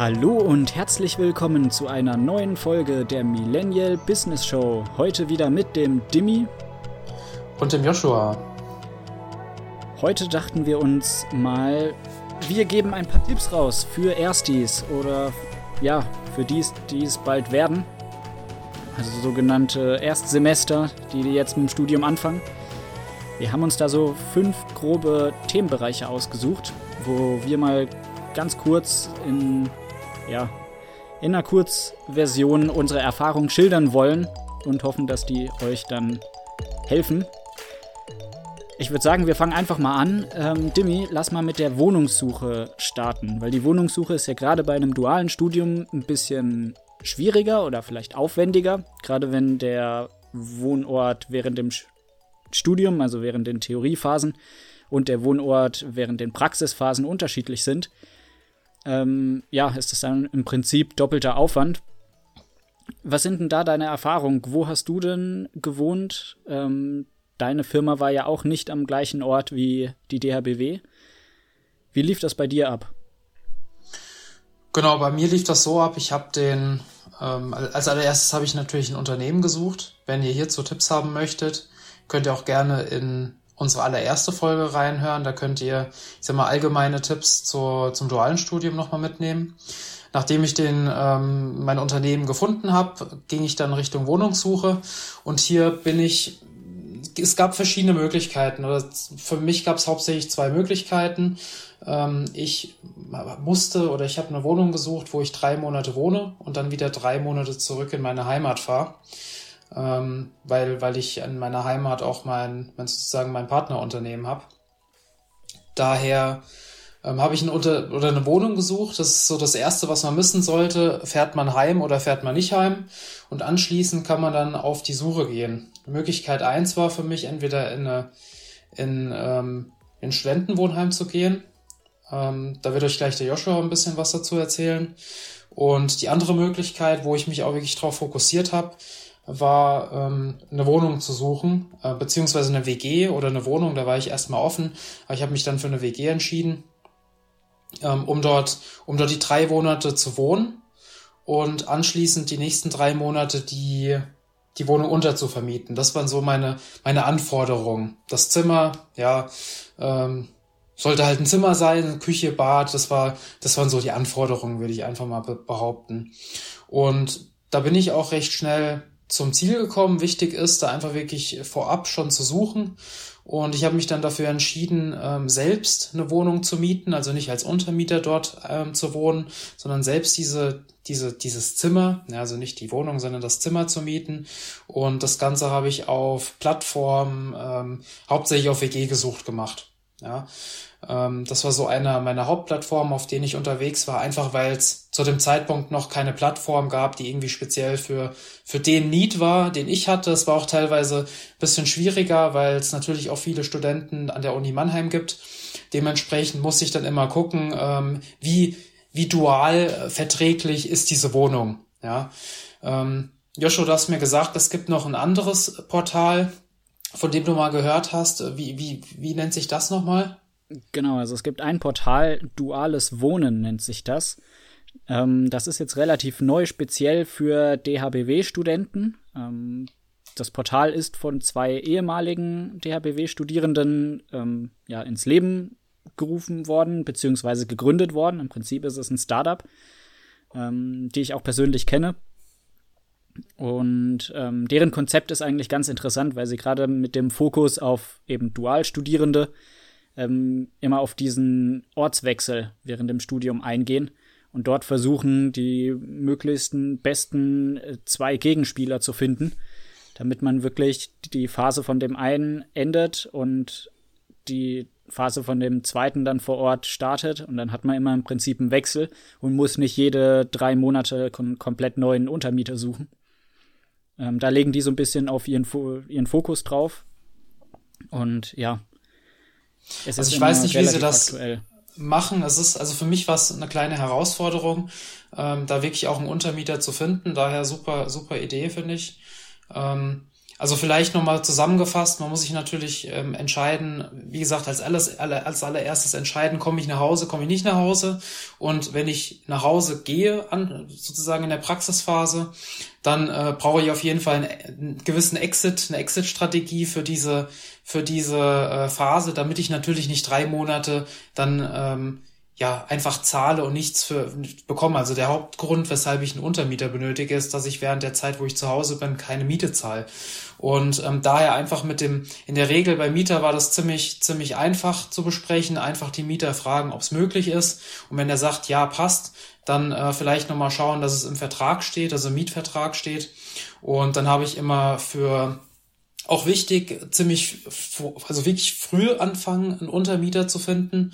Hallo und herzlich willkommen zu einer neuen Folge der Millennial Business Show. Heute wieder mit dem Dimmy und dem Joshua. Heute dachten wir uns mal, wir geben ein paar Tipps raus für Erstis oder ja, für dies, die es bald werden. Also sogenannte Erstsemester, die jetzt mit dem Studium anfangen. Wir haben uns da so fünf grobe Themenbereiche ausgesucht, wo wir mal ganz kurz in, ja, in einer Kurzversion unsere Erfahrung schildern wollen und hoffen, dass die euch dann helfen. Ich würde sagen, wir fangen einfach mal an. Ähm, Dimmy, lass mal mit der Wohnungssuche starten, weil die Wohnungssuche ist ja gerade bei einem dualen Studium ein bisschen schwieriger oder vielleicht aufwendiger, gerade wenn der Wohnort während dem Studium, also während den Theoriephasen und der Wohnort während den Praxisphasen unterschiedlich sind ähm, ja, ist das dann im Prinzip doppelter Aufwand. Was sind denn da deine Erfahrungen? Wo hast du denn gewohnt? Ähm, deine Firma war ja auch nicht am gleichen Ort wie die DHBW. Wie lief das bei dir ab? Genau, bei mir lief das so ab. Ich habe den, ähm, als allererstes habe ich natürlich ein Unternehmen gesucht. Wenn ihr hierzu Tipps haben möchtet, könnt ihr auch gerne in unsere allererste Folge reinhören. Da könnt ihr, ich sag mal, allgemeine Tipps zur, zum dualen Studium nochmal mitnehmen. Nachdem ich den ähm, mein Unternehmen gefunden habe, ging ich dann Richtung Wohnungssuche und hier bin ich. Es gab verschiedene Möglichkeiten. Oder für mich gab es hauptsächlich zwei Möglichkeiten. Ähm, ich musste oder ich habe eine Wohnung gesucht, wo ich drei Monate wohne und dann wieder drei Monate zurück in meine Heimat fahre ähm, weil, weil ich in meiner Heimat auch mein, mein sozusagen mein Partnerunternehmen habe. Daher ähm, habe ich ein Unter oder eine Wohnung gesucht. Das ist so das Erste, was man wissen sollte. Fährt man heim oder fährt man nicht heim? Und anschließend kann man dann auf die Suche gehen. Möglichkeit eins war für mich, entweder in, eine, in, ähm, in Studentenwohnheim zu gehen. Ähm, da wird euch gleich der Joshua ein bisschen was dazu erzählen. Und die andere Möglichkeit, wo ich mich auch wirklich drauf fokussiert habe, war, ähm, eine Wohnung zu suchen, äh, beziehungsweise eine WG oder eine Wohnung, da war ich erstmal offen, aber ich habe mich dann für eine WG entschieden, ähm, um dort, um dort die drei Monate zu wohnen und anschließend die nächsten drei Monate die, die Wohnung unterzuvermieten. Das waren so meine, meine Anforderungen. Das Zimmer, ja, ähm, sollte halt ein Zimmer sein, Küche, Bad, das war, das waren so die Anforderungen, würde ich einfach mal behaupten. Und da bin ich auch recht schnell zum Ziel gekommen. Wichtig ist, da einfach wirklich vorab schon zu suchen. Und ich habe mich dann dafür entschieden, ähm, selbst eine Wohnung zu mieten, also nicht als Untermieter dort ähm, zu wohnen, sondern selbst diese, diese, dieses Zimmer, also nicht die Wohnung, sondern das Zimmer zu mieten. Und das Ganze habe ich auf Plattformen, ähm, hauptsächlich auf WG gesucht gemacht. Ja, ähm, das war so einer meiner Hauptplattformen, auf denen ich unterwegs war, einfach weil es zu dem Zeitpunkt noch keine Plattform gab, die irgendwie speziell für, für den Need war, den ich hatte. Es war auch teilweise ein bisschen schwieriger, weil es natürlich auch viele Studenten an der Uni Mannheim gibt. Dementsprechend muss ich dann immer gucken, ähm, wie, wie dual verträglich ist diese Wohnung. Ja, ähm, Joshua, du hast mir gesagt, es gibt noch ein anderes Portal, von dem du mal gehört hast. Wie, wie, wie nennt sich das nochmal? Genau, also es gibt ein Portal, Duales Wohnen nennt sich das. Ähm, das ist jetzt relativ neu, speziell für DHBW-Studenten. Ähm, das Portal ist von zwei ehemaligen DHBW-Studierenden ähm, ja, ins Leben gerufen worden, beziehungsweise gegründet worden. Im Prinzip ist es ein Startup, ähm, die ich auch persönlich kenne. Und ähm, deren Konzept ist eigentlich ganz interessant, weil sie gerade mit dem Fokus auf eben Dualstudierende ähm, immer auf diesen Ortswechsel während dem Studium eingehen und dort versuchen, die möglichsten besten äh, zwei Gegenspieler zu finden, damit man wirklich die Phase von dem einen endet und die Phase von dem zweiten dann vor Ort startet und dann hat man immer im Prinzip einen Wechsel und muss nicht jede drei Monate kom komplett neuen Untermieter suchen. Ähm, da legen die so ein bisschen auf ihren, Fo ihren Fokus drauf. Und ja. Es also ich weiß nicht, wie sie das aktuell. machen. Es ist, also für mich war es eine kleine Herausforderung, ähm, da wirklich auch einen Untermieter zu finden. Daher super, super Idee, finde ich. Ähm, Also vielleicht nochmal zusammengefasst, man muss sich natürlich ähm, entscheiden, wie gesagt, als, alles, als allererstes entscheiden, komme ich nach Hause, komme ich nicht nach Hause. Und wenn ich nach Hause gehe, an, sozusagen in der Praxisphase, dann äh, brauche ich auf jeden Fall einen, einen gewissen Exit, eine Exit-Strategie für diese, für diese äh, Phase, damit ich natürlich nicht drei Monate dann ähm, ja, einfach zahle und nichts für bekomme. Also der Hauptgrund, weshalb ich einen Untermieter benötige, ist, dass ich während der Zeit, wo ich zu Hause bin, keine Miete zahle. Und ähm, daher einfach mit dem, in der Regel bei Mieter war das ziemlich, ziemlich einfach zu besprechen, einfach die Mieter fragen, ob es möglich ist. Und wenn er sagt, ja, passt, dann äh, vielleicht nochmal schauen, dass es im Vertrag steht, also im Mietvertrag steht. Und dann habe ich immer für auch wichtig, ziemlich, also wirklich früh anfangen, einen Untermieter zu finden.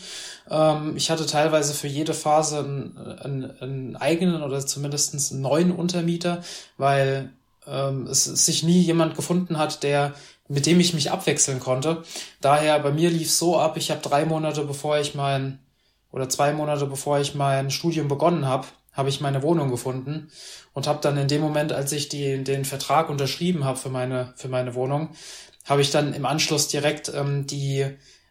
Ähm, ich hatte teilweise für jede Phase einen, einen, einen eigenen oder zumindest einen neuen Untermieter, weil ähm, es, sich nie jemand gefunden hat, der mit dem ich mich abwechseln konnte. Daher bei mir lief so ab, ich habe drei Monate bevor ich mein oder zwei Monate bevor ich mein Studium begonnen habe, habe ich meine Wohnung gefunden und habe dann in dem Moment, als ich die, den Vertrag unterschrieben habe für meine, für meine Wohnung, habe ich dann im Anschluss direkt ähm, die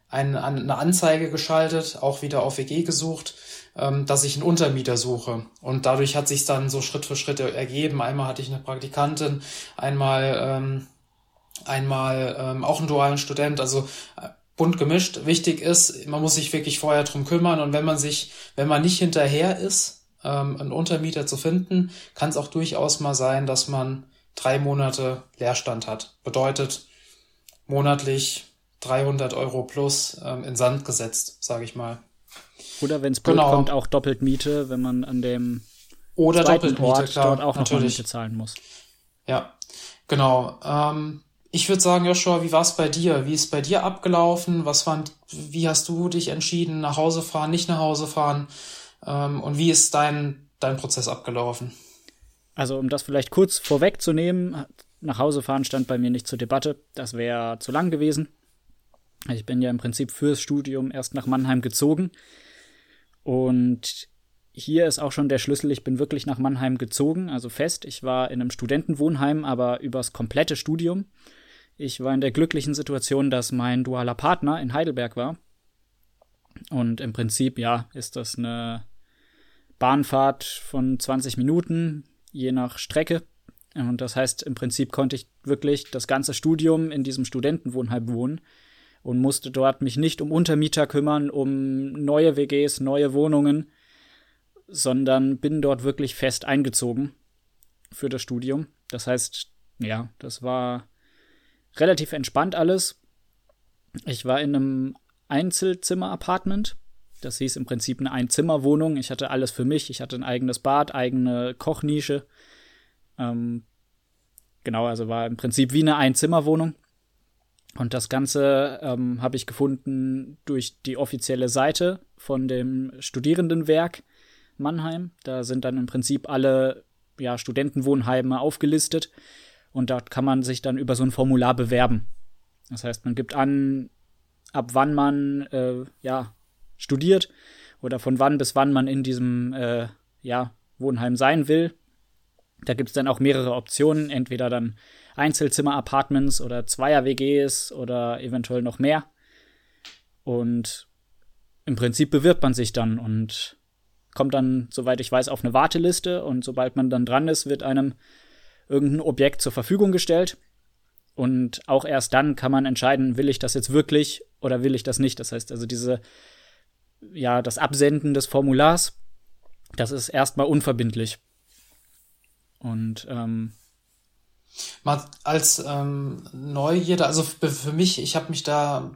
ein, eine Anzeige geschaltet, auch wieder auf WG gesucht, ähm, dass ich einen Untermieter suche. Und dadurch hat sich dann so Schritt für Schritt ergeben. Einmal hatte ich eine Praktikantin, einmal ähm, einmal ähm, auch einen dualen Student, also äh, bunt gemischt. Wichtig ist, man muss sich wirklich vorher drum kümmern und wenn man sich, wenn man nicht hinterher ist, ähm, einen Untermieter zu finden, kann es auch durchaus mal sein, dass man drei Monate Leerstand hat. Bedeutet monatlich 300 Euro plus ähm, in Sand gesetzt, sage ich mal. Oder wenn es genau. kommt, auch doppelt Miete, wenn man an dem oder zweiten Ort klar, dort auch noch Miete zahlen muss. Ja, genau. Ähm, ich würde sagen, Joshua, wie war es bei dir? Wie ist bei dir abgelaufen? Was waren, wie hast du dich entschieden, nach Hause fahren, nicht nach Hause fahren? Ähm, und wie ist dein, dein Prozess abgelaufen? Also, um das vielleicht kurz vorwegzunehmen, nach Hause fahren stand bei mir nicht zur Debatte. Das wäre zu lang gewesen. Ich bin ja im Prinzip fürs Studium erst nach Mannheim gezogen. Und hier ist auch schon der Schlüssel, ich bin wirklich nach Mannheim gezogen, also fest. Ich war in einem Studentenwohnheim, aber übers komplette Studium. Ich war in der glücklichen Situation, dass mein dualer Partner in Heidelberg war. Und im Prinzip, ja, ist das eine Bahnfahrt von 20 Minuten, je nach Strecke. Und das heißt, im Prinzip konnte ich wirklich das ganze Studium in diesem Studentenwohnheim wohnen und musste dort mich nicht um Untermieter kümmern, um neue WGs, neue Wohnungen, sondern bin dort wirklich fest eingezogen für das Studium. Das heißt, ja, das war relativ entspannt alles. Ich war in einem Einzelzimmer-Apartment das hieß im Prinzip eine Einzimmerwohnung. Ich hatte alles für mich. Ich hatte ein eigenes Bad, eigene Kochnische. Ähm, genau, also war im Prinzip wie eine Einzimmerwohnung. Und das Ganze ähm, habe ich gefunden durch die offizielle Seite von dem Studierendenwerk Mannheim. Da sind dann im Prinzip alle ja, Studentenwohnheime aufgelistet. Und dort kann man sich dann über so ein Formular bewerben. Das heißt, man gibt an, ab wann man äh, ja studiert oder von wann bis wann man in diesem äh, ja, Wohnheim sein will. Da gibt es dann auch mehrere Optionen, entweder dann Einzelzimmer-Apartments oder Zweier-WGs oder eventuell noch mehr. Und im Prinzip bewirbt man sich dann und kommt dann, soweit ich weiß, auf eine Warteliste und sobald man dann dran ist, wird einem irgendein Objekt zur Verfügung gestellt. Und auch erst dann kann man entscheiden, will ich das jetzt wirklich oder will ich das nicht. Das heißt also, diese ja, das Absenden des Formulars, das ist erstmal unverbindlich. Und ähm, Mal als ähm, Neugierde, also für mich, ich habe mich da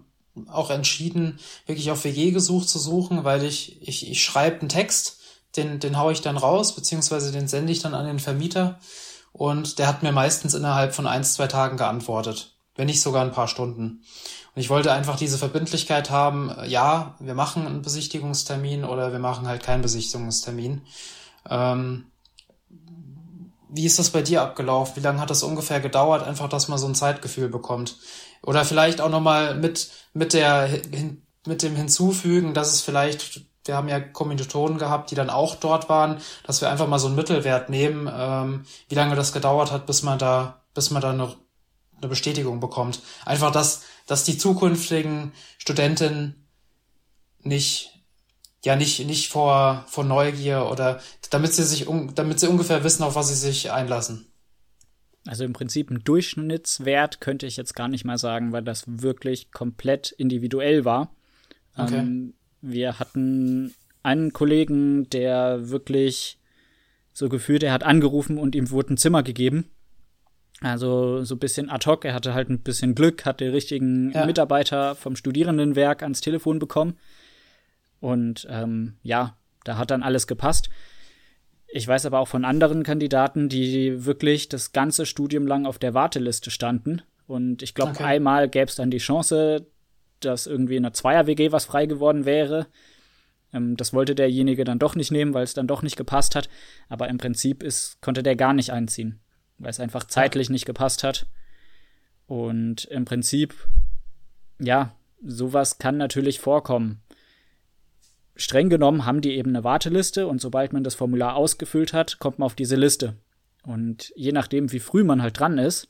auch entschieden, wirklich auf WG gesucht zu suchen, weil ich, ich, ich schreibe einen Text, den, den haue ich dann raus, beziehungsweise den sende ich dann an den Vermieter und der hat mir meistens innerhalb von ein, zwei Tagen geantwortet, wenn nicht sogar ein paar Stunden. Und ich wollte einfach diese Verbindlichkeit haben, äh, ja, wir machen einen Besichtigungstermin oder wir machen halt keinen Besichtigungstermin. Ähm, wie ist das bei dir abgelaufen? Wie lange hat das ungefähr gedauert? Einfach, dass man so ein Zeitgefühl bekommt. Oder vielleicht auch nochmal mit, mit der, mit dem Hinzufügen, dass es vielleicht, wir haben ja Kommilitonen gehabt, die dann auch dort waren, dass wir einfach mal so einen Mittelwert nehmen, ähm, wie lange das gedauert hat, bis man da, bis man da eine eine Bestätigung bekommt. Einfach, dass, dass die zukünftigen Studentinnen nicht ja nicht nicht vor vor Neugier oder damit sie sich damit sie ungefähr wissen, auf was sie sich einlassen. Also im Prinzip ein Durchschnittswert könnte ich jetzt gar nicht mal sagen, weil das wirklich komplett individuell war. Okay. Ähm, wir hatten einen Kollegen, der wirklich so gefühlt, er hat angerufen und ihm wurde ein Zimmer gegeben. Also so ein bisschen ad hoc, er hatte halt ein bisschen Glück, hat den richtigen ja. Mitarbeiter vom Studierendenwerk ans Telefon bekommen. Und ähm, ja, da hat dann alles gepasst. Ich weiß aber auch von anderen Kandidaten, die wirklich das ganze Studium lang auf der Warteliste standen. Und ich glaube, okay. einmal gäbe es dann die Chance, dass irgendwie in einer Zweier-WG was frei geworden wäre. Ähm, das wollte derjenige dann doch nicht nehmen, weil es dann doch nicht gepasst hat. Aber im Prinzip ist, konnte der gar nicht einziehen, weil es einfach zeitlich nicht gepasst hat. Und im Prinzip, ja, sowas kann natürlich vorkommen streng genommen haben die eben eine Warteliste und sobald man das Formular ausgefüllt hat, kommt man auf diese Liste. Und je nachdem, wie früh man halt dran ist,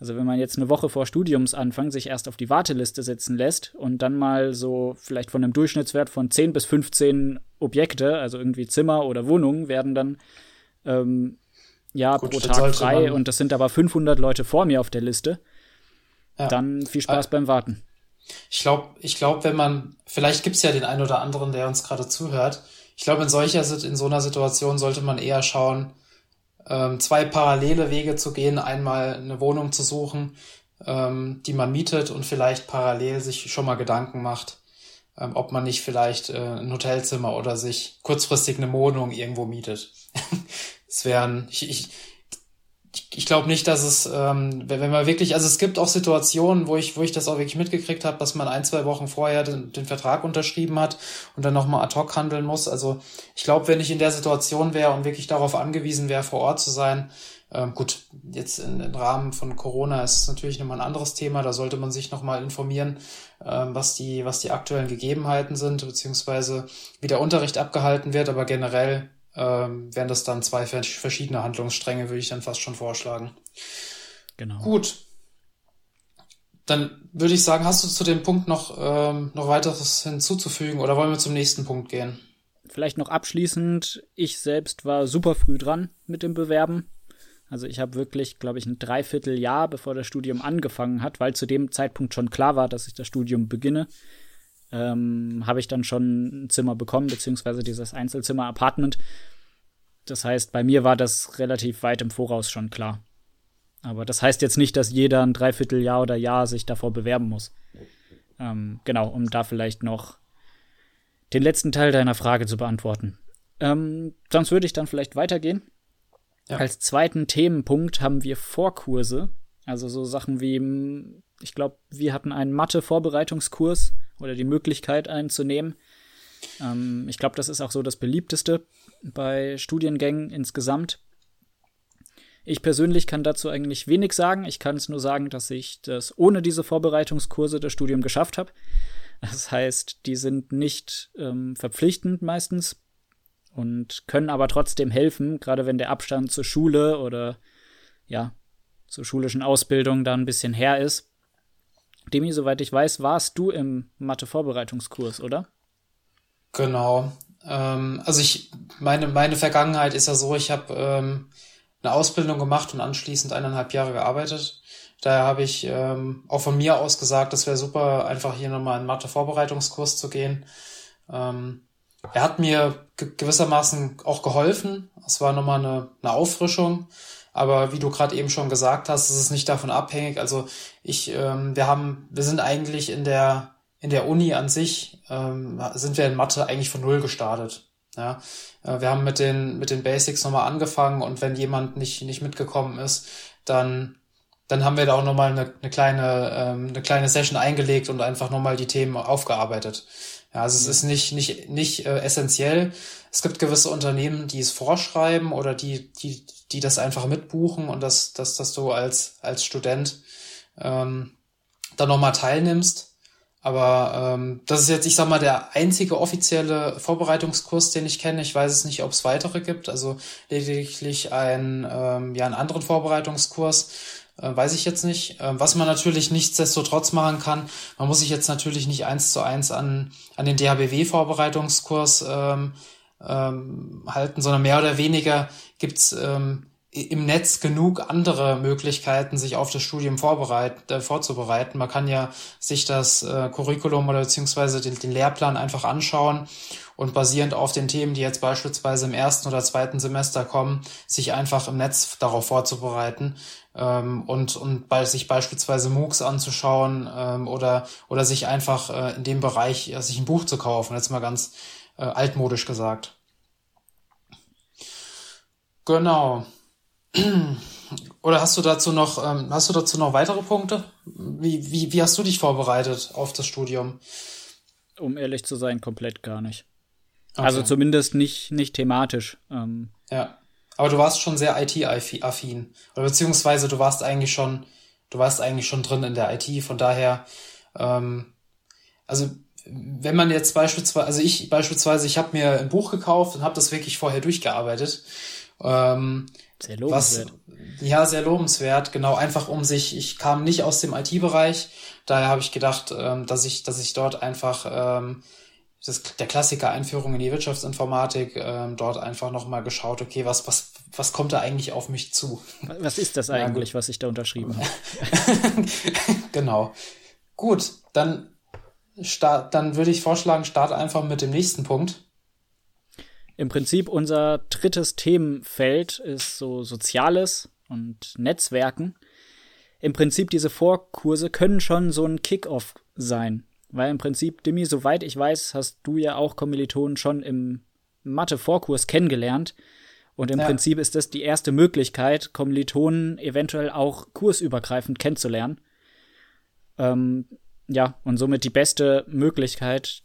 also wenn man jetzt eine Woche vor Studiumsanfang sich erst auf die Warteliste setzen lässt und dann mal so vielleicht von einem Durchschnittswert von 10 bis 15 Objekte, also irgendwie Zimmer oder Wohnungen, werden dann ähm, ja Gut, pro Tag frei und das sind aber 500 Leute vor mir auf der Liste, ja. dann viel Spaß beim Warten. Ich glaube, ich glaube, wenn man, vielleicht gibt's ja den einen oder anderen, der uns gerade zuhört. Ich glaube, in solcher, in so einer Situation sollte man eher schauen, ähm, zwei parallele Wege zu gehen, einmal eine Wohnung zu suchen, ähm, die man mietet und vielleicht parallel sich schon mal Gedanken macht, ähm, ob man nicht vielleicht äh, ein Hotelzimmer oder sich kurzfristig eine Wohnung irgendwo mietet. Es wären, ich, ich, ich glaube nicht, dass es, ähm, wenn man wirklich, also es gibt auch Situationen, wo ich, wo ich das auch wirklich mitgekriegt habe, dass man ein, zwei Wochen vorher den, den Vertrag unterschrieben hat und dann nochmal ad hoc handeln muss. Also ich glaube, wenn ich in der Situation wäre und wirklich darauf angewiesen wäre, vor Ort zu sein, ähm, gut, jetzt im Rahmen von Corona ist natürlich nochmal ein anderes Thema, da sollte man sich nochmal informieren, ähm, was die, was die aktuellen Gegebenheiten sind, beziehungsweise wie der Unterricht abgehalten wird, aber generell ähm, wären das dann zwei verschiedene Handlungsstränge, würde ich dann fast schon vorschlagen. Genau. Gut. Dann würde ich sagen, hast du zu dem Punkt noch, ähm, noch weiteres hinzuzufügen oder wollen wir zum nächsten Punkt gehen? Vielleicht noch abschließend, ich selbst war super früh dran mit dem Bewerben. Also ich habe wirklich, glaube ich, ein Dreivierteljahr, bevor das Studium angefangen hat, weil zu dem Zeitpunkt schon klar war, dass ich das Studium beginne, ähm, habe ich dann schon ein Zimmer bekommen, beziehungsweise dieses Einzelzimmer-Apartment. Das heißt, bei mir war das relativ weit im Voraus schon klar. Aber das heißt jetzt nicht, dass jeder ein Dreivierteljahr oder Jahr sich davor bewerben muss. Ähm, genau, um da vielleicht noch den letzten Teil deiner Frage zu beantworten. Ähm, sonst würde ich dann vielleicht weitergehen. Ja. Als zweiten Themenpunkt haben wir Vorkurse. Also so Sachen wie, ich glaube, wir hatten einen Mathe-Vorbereitungskurs oder die Möglichkeit einzunehmen. Ähm, ich glaube, das ist auch so das beliebteste bei Studiengängen insgesamt. Ich persönlich kann dazu eigentlich wenig sagen. Ich kann es nur sagen, dass ich das ohne diese Vorbereitungskurse das Studium geschafft habe. Das heißt, die sind nicht ähm, verpflichtend meistens und können aber trotzdem helfen, gerade wenn der Abstand zur Schule oder ja, zur schulischen Ausbildung da ein bisschen her ist. Demi, soweit ich weiß, warst du im Mathe-Vorbereitungskurs, oder? Genau. Ähm, also ich, meine, meine Vergangenheit ist ja so, ich habe ähm, eine Ausbildung gemacht und anschließend eineinhalb Jahre gearbeitet. Daher habe ich ähm, auch von mir aus gesagt, es wäre super, einfach hier nochmal einen Mathe-Vorbereitungskurs zu gehen. Ähm, er hat mir gewissermaßen auch geholfen. Es war nochmal eine, eine Auffrischung. Aber wie du gerade eben schon gesagt hast, ist es nicht davon abhängig. Also ich, ähm, wir haben, wir sind eigentlich in der in der Uni an sich ähm, sind wir in Mathe eigentlich von null gestartet. Ja, äh, wir haben mit den mit den Basics nochmal angefangen und wenn jemand nicht nicht mitgekommen ist, dann dann haben wir da auch nochmal eine, eine kleine ähm, eine kleine Session eingelegt und einfach nochmal die Themen aufgearbeitet. Ja, also es ist nicht nicht nicht äh, essentiell. Es gibt gewisse Unternehmen, die es vorschreiben oder die die die das einfach mitbuchen und dass dass dass du als als Student ähm, dann nochmal teilnimmst. Aber ähm, das ist jetzt, ich sag mal, der einzige offizielle Vorbereitungskurs, den ich kenne. Ich weiß es nicht, ob es weitere gibt. Also lediglich ein, ähm, ja, einen anderen Vorbereitungskurs. Äh, weiß ich jetzt nicht. Äh, was man natürlich nichtsdestotrotz machen kann, man muss sich jetzt natürlich nicht eins zu eins an, an den DHBW-Vorbereitungskurs ähm, ähm, halten, sondern mehr oder weniger gibt's ähm, im Netz genug andere Möglichkeiten, sich auf das Studium vorbereit, äh, vorzubereiten. Man kann ja sich das äh, Curriculum oder beziehungsweise den, den Lehrplan einfach anschauen und basierend auf den Themen, die jetzt beispielsweise im ersten oder zweiten Semester kommen, sich einfach im Netz darauf vorzubereiten ähm, und, und bei, sich beispielsweise MOOCs anzuschauen ähm, oder, oder sich einfach äh, in dem Bereich äh, sich ein Buch zu kaufen, jetzt mal ganz äh, altmodisch gesagt. Genau. Oder hast du dazu noch, ähm, hast du dazu noch weitere Punkte? Wie, wie, wie hast du dich vorbereitet auf das Studium? Um ehrlich zu sein, komplett gar nicht. Okay. Also zumindest nicht, nicht thematisch. Ähm. Ja. Aber du warst schon sehr IT-affin. Oder beziehungsweise du warst eigentlich schon, du warst eigentlich schon drin in der IT, von daher, ähm, also wenn man jetzt beispielsweise, also ich beispielsweise, ich habe mir ein Buch gekauft und habe das wirklich vorher durchgearbeitet. Ähm, sehr lobenswert. Was, ja, sehr lobenswert, genau, einfach um sich, ich kam nicht aus dem IT-Bereich, daher habe ich gedacht, ähm, dass ich, dass ich dort einfach ähm, das, der Klassiker Einführung in die Wirtschaftsinformatik, ähm, dort einfach nochmal geschaut, okay, was, was, was kommt da eigentlich auf mich zu? Was ist das eigentlich, ja, was ich da unterschrieben habe? genau. Gut, dann, start, dann würde ich vorschlagen, start einfach mit dem nächsten Punkt. Im Prinzip unser drittes Themenfeld ist so Soziales und Netzwerken. Im Prinzip diese Vorkurse können schon so ein Kick-off sein, weil im Prinzip, Dimi, soweit ich weiß, hast du ja auch Kommilitonen schon im Mathe-Vorkurs kennengelernt. Und im ja. Prinzip ist das die erste Möglichkeit, Kommilitonen eventuell auch kursübergreifend kennenzulernen. Ähm, ja, und somit die beste Möglichkeit,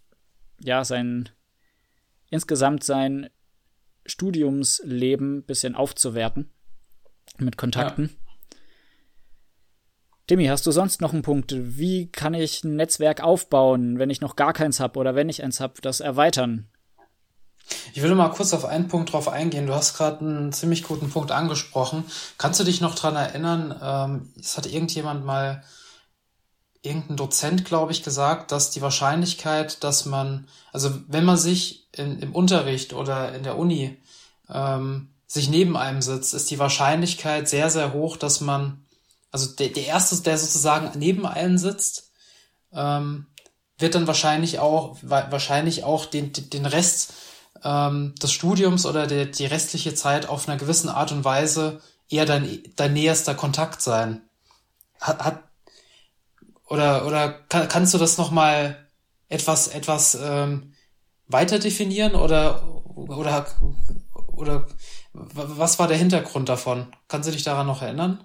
ja, sein insgesamt sein Studiumsleben ein bisschen aufzuwerten mit Kontakten. Ja. Demi, hast du sonst noch einen Punkt? Wie kann ich ein Netzwerk aufbauen, wenn ich noch gar keins habe oder wenn ich eins habe, das erweitern? Ich will mal kurz auf einen Punkt drauf eingehen. Du hast gerade einen ziemlich guten Punkt angesprochen. Kannst du dich noch dran erinnern? Ähm, es hat irgendjemand mal irgendein Dozent, glaube ich, gesagt, dass die Wahrscheinlichkeit, dass man, also wenn man sich in, im Unterricht oder in der Uni ähm, sich neben einem sitzt, ist die Wahrscheinlichkeit sehr, sehr hoch, dass man, also der, der Erste, der sozusagen neben einem sitzt, ähm, wird dann wahrscheinlich auch, wahrscheinlich auch den, den Rest ähm, des Studiums oder der, die restliche Zeit auf einer gewissen Art und Weise eher dein, dein näherster Kontakt sein. Hat, hat oder, oder kann, kannst du das nochmal etwas, etwas ähm, weiter definieren oder, oder, oder was war der Hintergrund davon? Kannst du dich daran noch erinnern?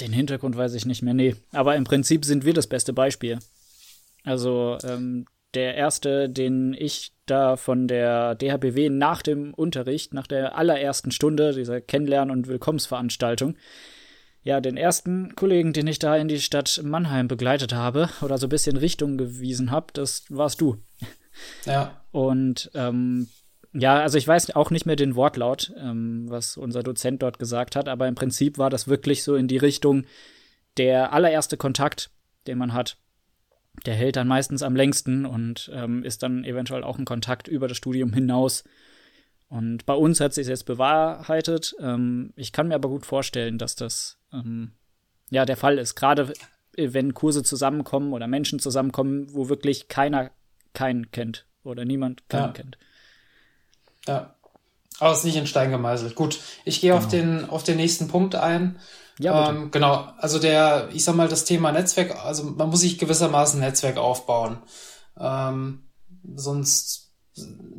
Den Hintergrund weiß ich nicht mehr, nee. Aber im Prinzip sind wir das beste Beispiel. Also ähm, der erste, den ich da von der DHBW nach dem Unterricht, nach der allerersten Stunde dieser Kennenlern- und Willkommensveranstaltung, ja, den ersten Kollegen, den ich da in die Stadt Mannheim begleitet habe oder so ein bisschen Richtung gewiesen habe, das warst du. Ja. Und ähm, ja, also ich weiß auch nicht mehr den Wortlaut, ähm, was unser Dozent dort gesagt hat, aber im Prinzip war das wirklich so in die Richtung der allererste Kontakt, den man hat. Der hält dann meistens am längsten und ähm, ist dann eventuell auch ein Kontakt über das Studium hinaus. Und bei uns hat sich jetzt bewahrheitet. Ähm, ich kann mir aber gut vorstellen, dass das ähm, ja der Fall ist. Gerade äh, wenn Kurse zusammenkommen oder Menschen zusammenkommen, wo wirklich keiner keinen kennt oder niemand keinen ja. kennt. Ja. Aber es ist nicht in Stein gemeißelt. Gut, ich gehe genau. auf, den, auf den nächsten Punkt ein. Ja, ähm, genau, also der, ich sag mal, das Thema Netzwerk, also man muss sich gewissermaßen Netzwerk aufbauen. Ähm, sonst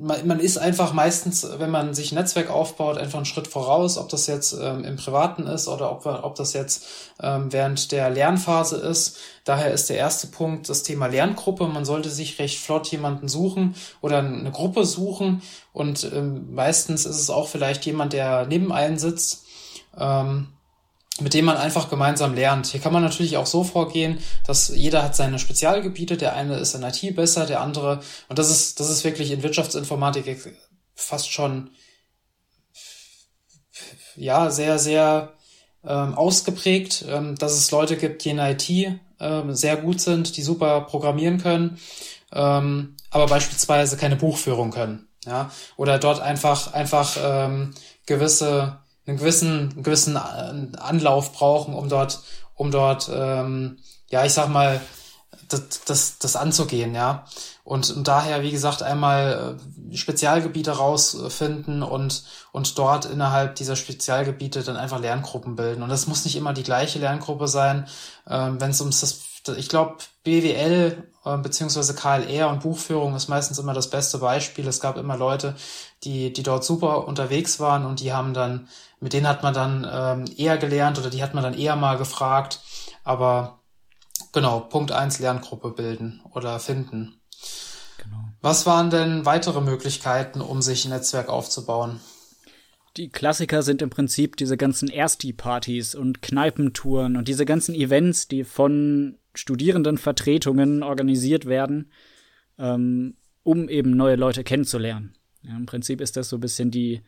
man, man ist einfach meistens, wenn man sich ein Netzwerk aufbaut, einfach einen Schritt voraus, ob das jetzt ähm, im Privaten ist oder ob, ob das jetzt ähm, während der Lernphase ist. Daher ist der erste Punkt das Thema Lerngruppe. Man sollte sich recht flott jemanden suchen oder eine Gruppe suchen und ähm, meistens ist es auch vielleicht jemand, der neben einem sitzt. Ähm, mit dem man einfach gemeinsam lernt. Hier kann man natürlich auch so vorgehen, dass jeder hat seine Spezialgebiete. Der eine ist in IT besser, der andere, und das ist, das ist wirklich in Wirtschaftsinformatik fast schon, ja, sehr, sehr ähm, ausgeprägt, ähm, dass es Leute gibt, die in IT ähm, sehr gut sind, die super programmieren können, ähm, aber beispielsweise keine Buchführung können. Ja, oder dort einfach einfach ähm, gewisse einen gewissen einen gewissen äh, Anlauf brauchen, um dort um dort ähm, ja ich sag mal das, das, das anzugehen, ja. Und, und daher, wie gesagt, einmal äh, Spezialgebiete rausfinden und, und dort innerhalb dieser Spezialgebiete dann einfach Lerngruppen bilden. Und das muss nicht immer die gleiche Lerngruppe sein, ähm, wenn es ums das, ich glaube, BWL äh, beziehungsweise KLR und Buchführung ist meistens immer das beste Beispiel. Es gab immer Leute, die, die dort super unterwegs waren und die haben dann, mit denen hat man dann ähm, eher gelernt oder die hat man dann eher mal gefragt. Aber Genau, Punkt eins Lerngruppe bilden oder finden. Genau. Was waren denn weitere Möglichkeiten, um sich ein Netzwerk aufzubauen? Die Klassiker sind im Prinzip diese ganzen Ersti-Partys und Kneipentouren und diese ganzen Events, die von Studierendenvertretungen organisiert werden, ähm, um eben neue Leute kennenzulernen. Ja, Im Prinzip ist das so ein bisschen die,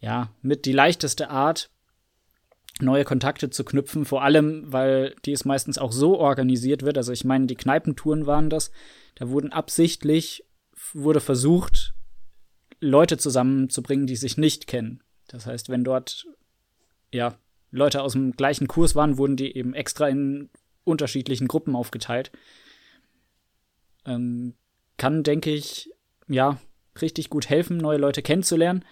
ja, mit die leichteste Art, neue Kontakte zu knüpfen, vor allem, weil dies meistens auch so organisiert wird. Also ich meine, die Kneipentouren waren das. Da wurden absichtlich, wurde versucht, Leute zusammenzubringen, die sich nicht kennen. Das heißt, wenn dort, ja, Leute aus dem gleichen Kurs waren, wurden die eben extra in unterschiedlichen Gruppen aufgeteilt. Ähm, kann, denke ich, ja, richtig gut helfen, neue Leute kennenzulernen.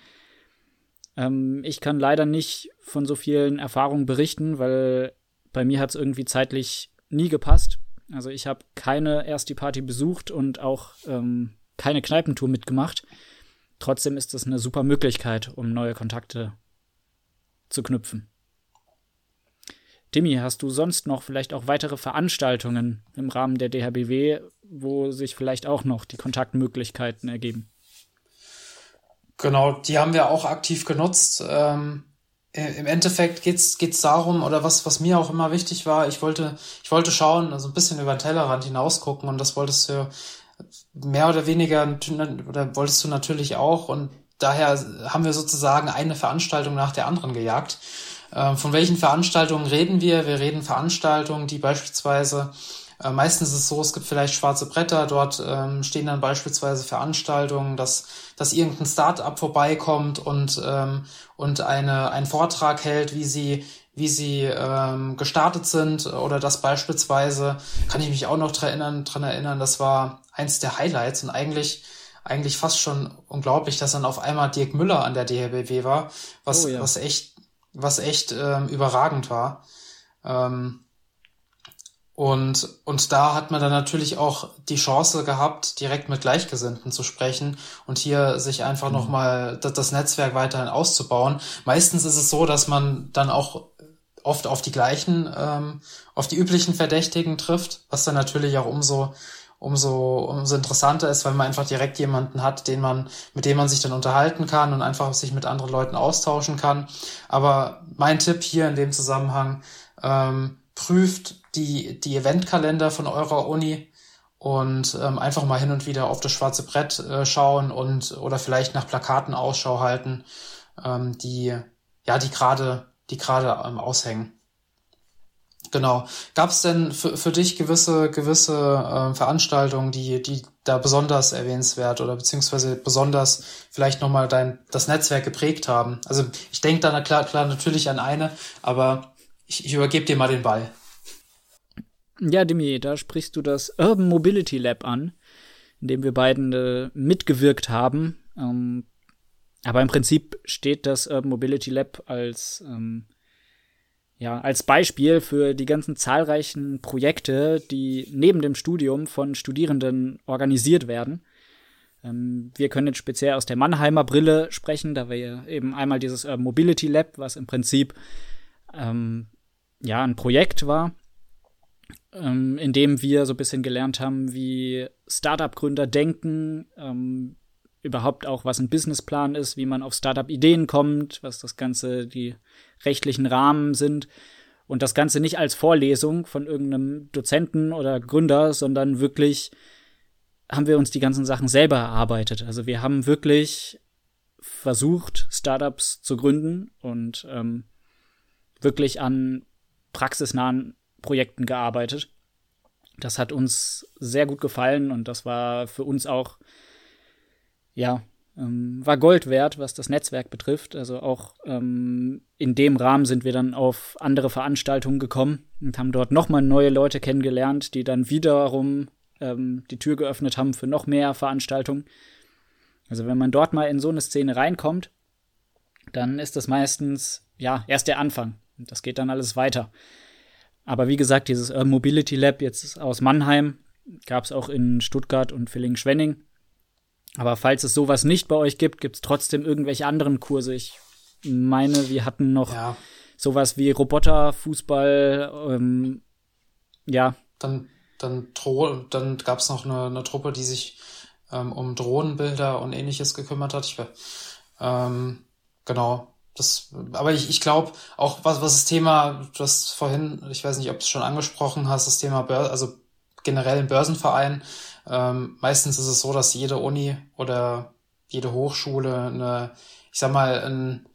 Ähm, ich kann leider nicht von so vielen Erfahrungen berichten, weil bei mir hat es irgendwie zeitlich nie gepasst. Also ich habe keine erste Party besucht und auch ähm, keine Kneipentour mitgemacht. Trotzdem ist das eine super Möglichkeit, um neue Kontakte zu knüpfen. Timmy, hast du sonst noch vielleicht auch weitere Veranstaltungen im Rahmen der DHBW, wo sich vielleicht auch noch die Kontaktmöglichkeiten ergeben? Genau, die haben wir auch aktiv genutzt. Ähm, Im Endeffekt geht's geht's darum, oder was, was mir auch immer wichtig war, ich wollte, ich wollte schauen, also ein bisschen über den Tellerrand hinausgucken und das wolltest du mehr oder weniger, oder wolltest du natürlich auch und daher haben wir sozusagen eine Veranstaltung nach der anderen gejagt. Ähm, von welchen Veranstaltungen reden wir? Wir reden Veranstaltungen, die beispielsweise äh, meistens ist es so, es gibt vielleicht schwarze Bretter, dort ähm, stehen dann beispielsweise Veranstaltungen, dass, dass irgendein Start-up vorbeikommt und, ähm, und eine, einen Vortrag hält, wie sie, wie sie ähm, gestartet sind oder das beispielsweise, kann ich mich auch noch dran erinnern, dran erinnern, das war eins der Highlights und eigentlich eigentlich fast schon unglaublich, dass dann auf einmal Dirk Müller an der DHBW war, was, oh ja. was echt, was echt ähm, überragend war. Ähm, und, und da hat man dann natürlich auch die Chance gehabt, direkt mit Gleichgesinnten zu sprechen und hier sich einfach mhm. nochmal das, das Netzwerk weiterhin auszubauen. Meistens ist es so, dass man dann auch oft auf die gleichen, ähm, auf die üblichen Verdächtigen trifft, was dann natürlich auch umso, umso, umso interessanter ist, weil man einfach direkt jemanden hat, den man, mit dem man sich dann unterhalten kann und einfach sich mit anderen Leuten austauschen kann. Aber mein Tipp hier in dem Zusammenhang, ähm, prüft die, die Eventkalender von eurer Uni und ähm, einfach mal hin und wieder auf das schwarze Brett äh, schauen und oder vielleicht nach Plakaten Ausschau halten, ähm, die ja die gerade die gerade ähm, aushängen. Genau. Gab es denn für, für dich gewisse gewisse äh, Veranstaltungen, die die da besonders erwähnenswert oder beziehungsweise besonders vielleicht nochmal dein das Netzwerk geprägt haben? Also ich denke da klar, klar natürlich an eine, aber ich, ich übergebe dir mal den Ball. Ja, Demi, da sprichst du das Urban Mobility Lab an, in dem wir beiden äh, mitgewirkt haben. Ähm, aber im Prinzip steht das Urban Mobility Lab als, ähm, ja, als Beispiel für die ganzen zahlreichen Projekte, die neben dem Studium von Studierenden organisiert werden. Ähm, wir können jetzt speziell aus der Mannheimer Brille sprechen, da wir eben einmal dieses Urban Mobility Lab, was im Prinzip ähm, ja, ein Projekt war, ähm, in dem wir so ein bisschen gelernt haben, wie Startup-Gründer denken, ähm, überhaupt auch, was ein Businessplan ist, wie man auf Startup-Ideen kommt, was das Ganze, die rechtlichen Rahmen sind. Und das Ganze nicht als Vorlesung von irgendeinem Dozenten oder Gründer, sondern wirklich haben wir uns die ganzen Sachen selber erarbeitet. Also wir haben wirklich versucht, Startups zu gründen und ähm, wirklich an praxisnahen Projekten gearbeitet. Das hat uns sehr gut gefallen und das war für uns auch, ja, ähm, war Gold wert, was das Netzwerk betrifft. Also auch ähm, in dem Rahmen sind wir dann auf andere Veranstaltungen gekommen und haben dort nochmal neue Leute kennengelernt, die dann wiederum ähm, die Tür geöffnet haben für noch mehr Veranstaltungen. Also wenn man dort mal in so eine Szene reinkommt, dann ist das meistens, ja, erst der Anfang. Und das geht dann alles weiter. Aber wie gesagt, dieses Urban Mobility Lab jetzt aus Mannheim gab es auch in Stuttgart und Villingen-Schwenning. Aber falls es sowas nicht bei euch gibt, gibt es trotzdem irgendwelche anderen Kurse. Ich meine, wir hatten noch ja. sowas wie Roboterfußball, ähm, ja. Dann, dann, dann gab es noch eine, eine, Truppe, die sich ähm, um Drohnenbilder und ähnliches gekümmert hat. Ich, ähm, genau. Das, aber ich, ich glaube, auch was, was das Thema, du hast vorhin, ich weiß nicht, ob du es schon angesprochen hast, das Thema Börse, also generell im Börsenverein, ähm, meistens ist es so, dass jede Uni oder jede Hochschule eine, ich sag mal, ein,